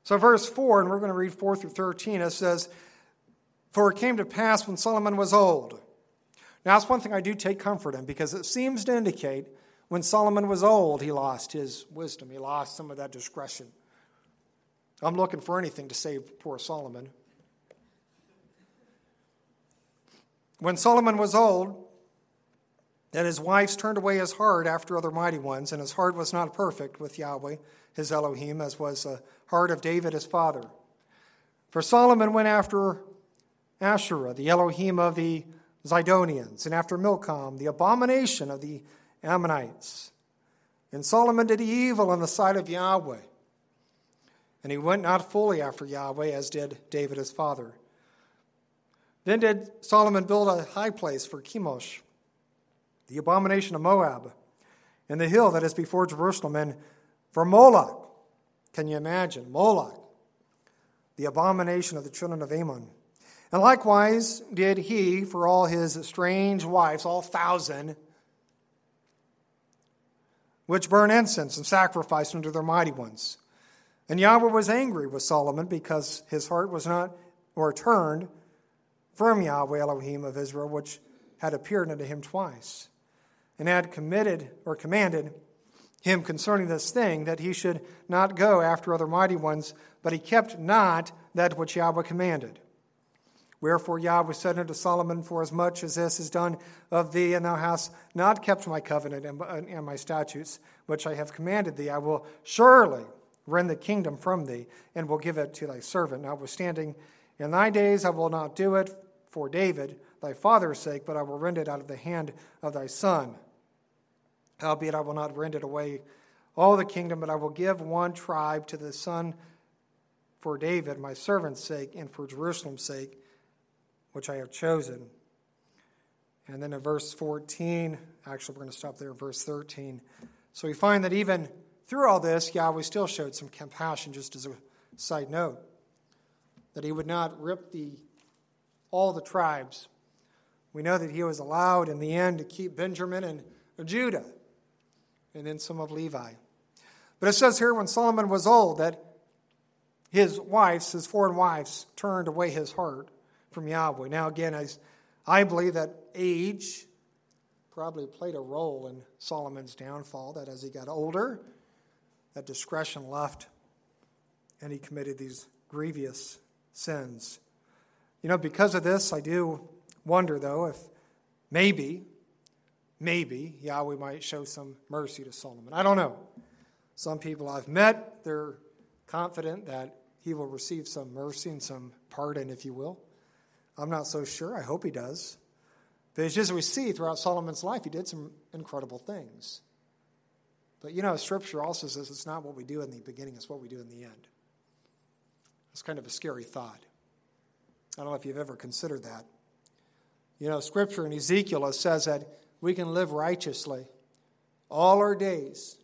So, verse 4, and we're going to read 4 through 13, it says, For it came to pass when Solomon was old. Now, that's one thing I do take comfort in because it seems to indicate when Solomon was old, he lost his wisdom, he lost some of that discretion. I'm looking for anything to save poor Solomon. When Solomon was old, that his wives turned away his heart after other mighty ones, and his heart was not perfect with Yahweh, his Elohim, as was the heart of David his father. For Solomon went after Asherah, the Elohim of the Zidonians, and after Milcom, the abomination of the Ammonites. And Solomon did evil in the sight of Yahweh. And he went not fully after Yahweh, as did David his father. Then did Solomon build a high place for Chemosh, the abomination of Moab, in the hill that is before Jerusalem, and for Moloch. Can you imagine? Moloch, the abomination of the children of Ammon. And likewise did he for all his strange wives, all thousand, which burn incense and sacrifice unto their mighty ones. And Yahweh was angry with Solomon because his heart was not, or turned from Yahweh Elohim of Israel, which had appeared unto him twice, and had committed or commanded him concerning this thing, that he should not go after other mighty ones, but he kept not that which Yahweh commanded. Wherefore Yahweh said unto Solomon, Forasmuch as this is done of thee, and thou hast not kept my covenant and uh, my statutes, which I have commanded thee, I will surely rend the kingdom from thee, and will give it to thy servant. Notwithstanding, in thy days I will not do it, for David, thy father's sake, but I will rend it out of the hand of thy son. Howbeit, I will not rend it away all the kingdom, but I will give one tribe to the son for David, my servant's sake, and for Jerusalem's sake, which I have chosen. And then in verse 14, actually, we're going to stop there in verse 13. So we find that even through all this, Yahweh still showed some compassion, just as a side note, that he would not rip the all the tribes. We know that he was allowed in the end to keep Benjamin and Judah, and then some of Levi. But it says here when Solomon was old that his wives, his foreign wives, turned away his heart from Yahweh. Now, again, as I believe that age probably played a role in Solomon's downfall, that as he got older, that discretion left and he committed these grievous sins. You know, because of this, I do wonder, though, if maybe, maybe Yahweh might show some mercy to Solomon. I don't know. Some people I've met, they're confident that he will receive some mercy and some pardon, if you will. I'm not so sure. I hope he does. But as just we see throughout Solomon's life, he did some incredible things. But you know, Scripture also says it's not what we do in the beginning, it's what we do in the end. It's kind of a scary thought. I don't know if you've ever considered that. You know, Scripture in Ezekiel says that we can live righteously all our days,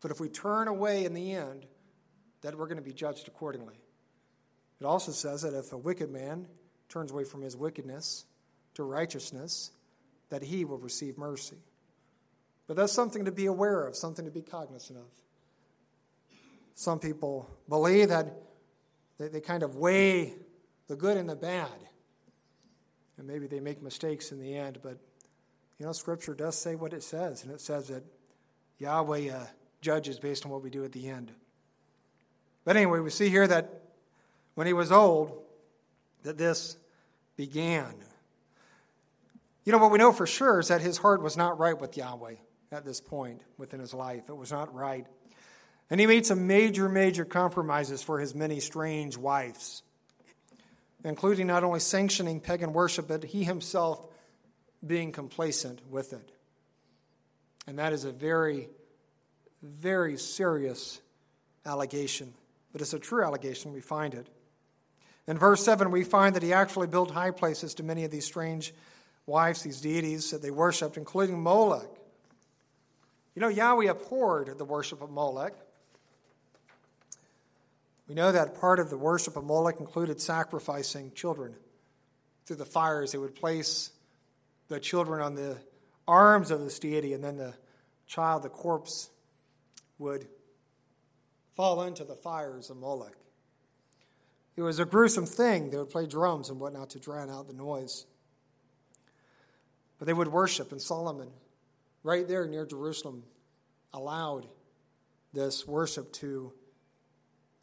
but if we turn away in the end, that we're going to be judged accordingly. It also says that if a wicked man turns away from his wickedness to righteousness, that he will receive mercy. But that's something to be aware of, something to be cognizant of. Some people believe that they, they kind of weigh the good and the bad. And maybe they make mistakes in the end, but you know, Scripture does say what it says, and it says that Yahweh uh, judges based on what we do at the end. But anyway, we see here that when he was old, that this began. You know, what we know for sure is that his heart was not right with Yahweh at this point within his life. It was not right. And he made some major, major compromises for his many strange wives. including not only sanctioning pagan worship, but he himself being complacent with it. And that is a very, very serious allegation. But it's a true allegation. We find it. In verse 7, we find that he actually built high places to many of these strange wives, these deities that they worshiped, including Molech. You know, Yahweh abhorred the worship of Molech. We know that part of the worship of Moloch included sacrificing children through the fires. They would place the children on the arms of this deity, and then the child, the corpse, would fall into the fires of Moloch. It was a gruesome thing. They would play drums and whatnot to drown out the noise. But they would worship, and Solomon, right there near Jerusalem, allowed this worship to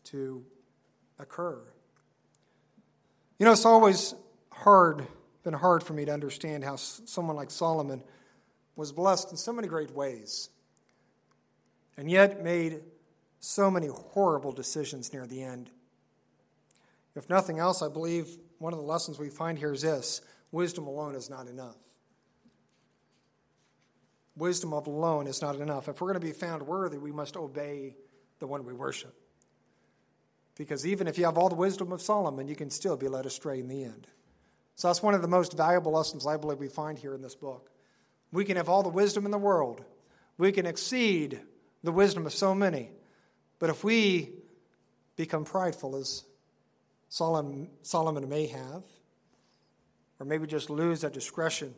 to occur. You know, it's always hard, been hard for me to understand how someone like Solomon was blessed in so many great ways and yet made so many horrible decisions near the end. If nothing else, I believe one of the lessons we find here is this wisdom alone is not enough. Wisdom alone is not enough. If we're going to be found worthy, we must obey the one we worship. Because even if you have all the wisdom of Solomon, you can still be led astray in the end. So that's one of the most valuable lessons I believe we find here in this book. We can have all the wisdom in the world, we can exceed the wisdom of so many. But if we become prideful, as Solomon, may have, or maybe just lose that discretion,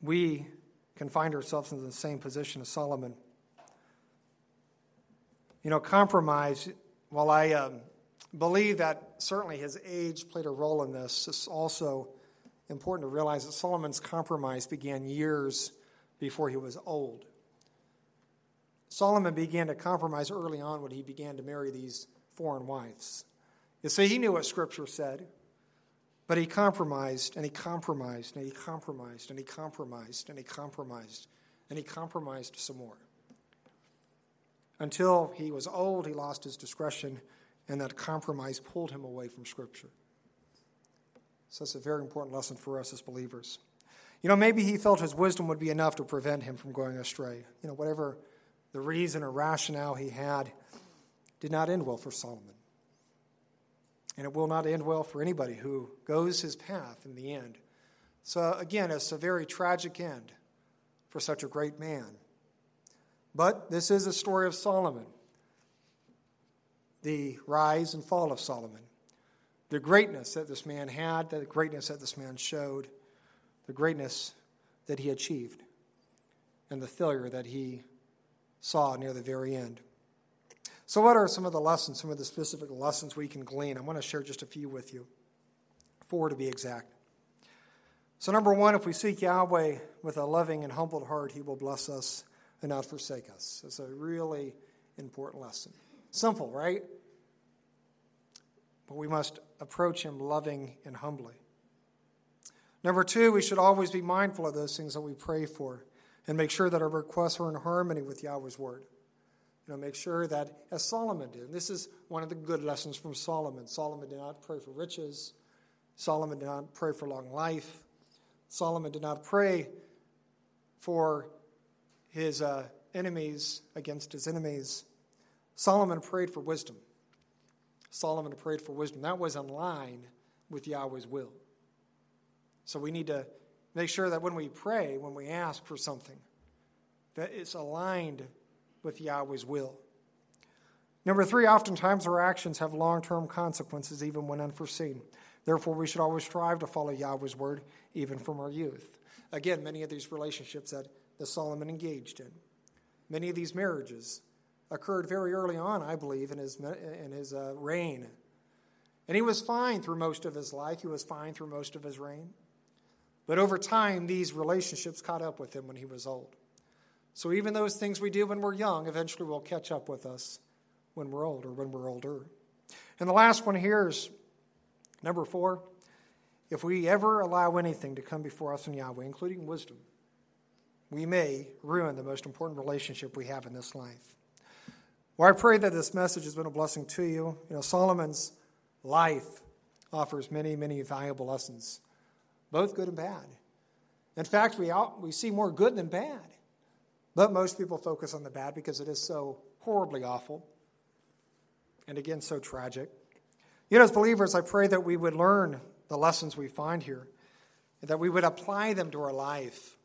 we can find ourselves in the same position as Solomon. You know, compromise, while I um, believe that certainly his age played a role in this, it's also important to realize that Solomon's compromise began years before he was old. Solomon began to compromise early on when he began to marry these foreign wives. You see, he knew what Scripture said, but he compromised and he compromised and he compromised and he compromised and he compromised and he compromised some more. Until he was old, he lost his discretion, and that compromise pulled him away from Scripture. So that's a very important lesson for us as believers. You know, maybe he felt his wisdom would be enough to prevent him from going astray. You know, whatever the reason or rationale he had did not end well for Solomon. And it will not end well for anybody who goes his path in the end. So, again, it's a very tragic end for such a great man. But this is a story of Solomon, the rise and fall of Solomon, the greatness that this man had, the greatness that this man showed, the greatness that he achieved, and the failure that he saw near the very end. So, what are some of the lessons, some of the specific lessons we can glean? I want to share just a few with you, four to be exact. So, number one, if we seek Yahweh with a loving and humbled heart, he will bless us and not forsake us. It's a really important lesson. Simple, right? But we must approach Him loving and humbly. Number two, we should always be mindful of those things that we pray for and make sure that our requests are in harmony with Yahweh's word. You know, make sure that, as Solomon did, and this is one of the good lessons from Solomon. Solomon did not pray for riches. Solomon did not pray for long life. Solomon did not pray for his uh, enemies against his enemies. Solomon prayed for wisdom. Solomon prayed for wisdom. That was in line with Yahweh's will. So we need to make sure that when we pray, when we ask for something, that it's aligned with Yahweh's will. Number three, oftentimes our actions have long term consequences, even when unforeseen. Therefore, we should always strive to follow Yahweh's word, even from our youth. Again, many of these relationships that that Solomon engaged in. Many of these marriages occurred very early on, I believe, in his, in his uh, reign. And he was fine through most of his life, he was fine through most of his reign. But over time, these relationships caught up with him when he was old. So even those things we do when we're young eventually will catch up with us when we're old or when we're older. And the last one here is number four. If we ever allow anything to come before us in Yahweh, including wisdom, we may ruin the most important relationship we have in this life. Well, I pray that this message has been a blessing to you. You know, Solomon's life offers many, many valuable lessons, both good and bad. In fact, we, we see more good than bad. But most people focus on the bad because it is so horribly awful and again so tragic. You know, as believers, I pray that we would learn the lessons we find here, and that we would apply them to our life.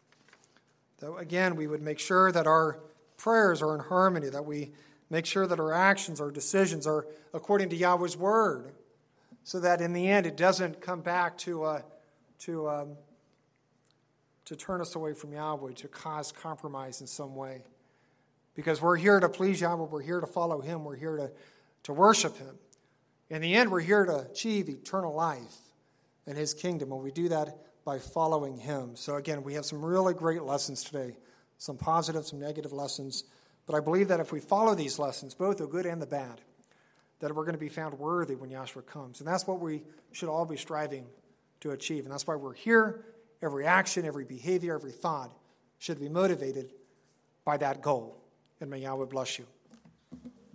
That, again, we would make sure that our prayers are in harmony, that we make sure that our actions, our decisions are according to Yahweh's word, so that in the end it doesn't come back to, uh, to, um, to turn us away from Yahweh, to cause compromise in some way. Because we're here to please Yahweh, we're here to follow Him, we're here to, to worship Him. In the end, we're here to achieve eternal life in His kingdom, and we do that by following Him. So, again, we have some really great lessons today some positive, some negative lessons. But I believe that if we follow these lessons, both the good and the bad, that we're going to be found worthy when Yahshua comes. And that's what we should all be striving to achieve. And that's why we're here. Every action, every behavior, every thought should be motivated by that goal. And may Yahweh bless you.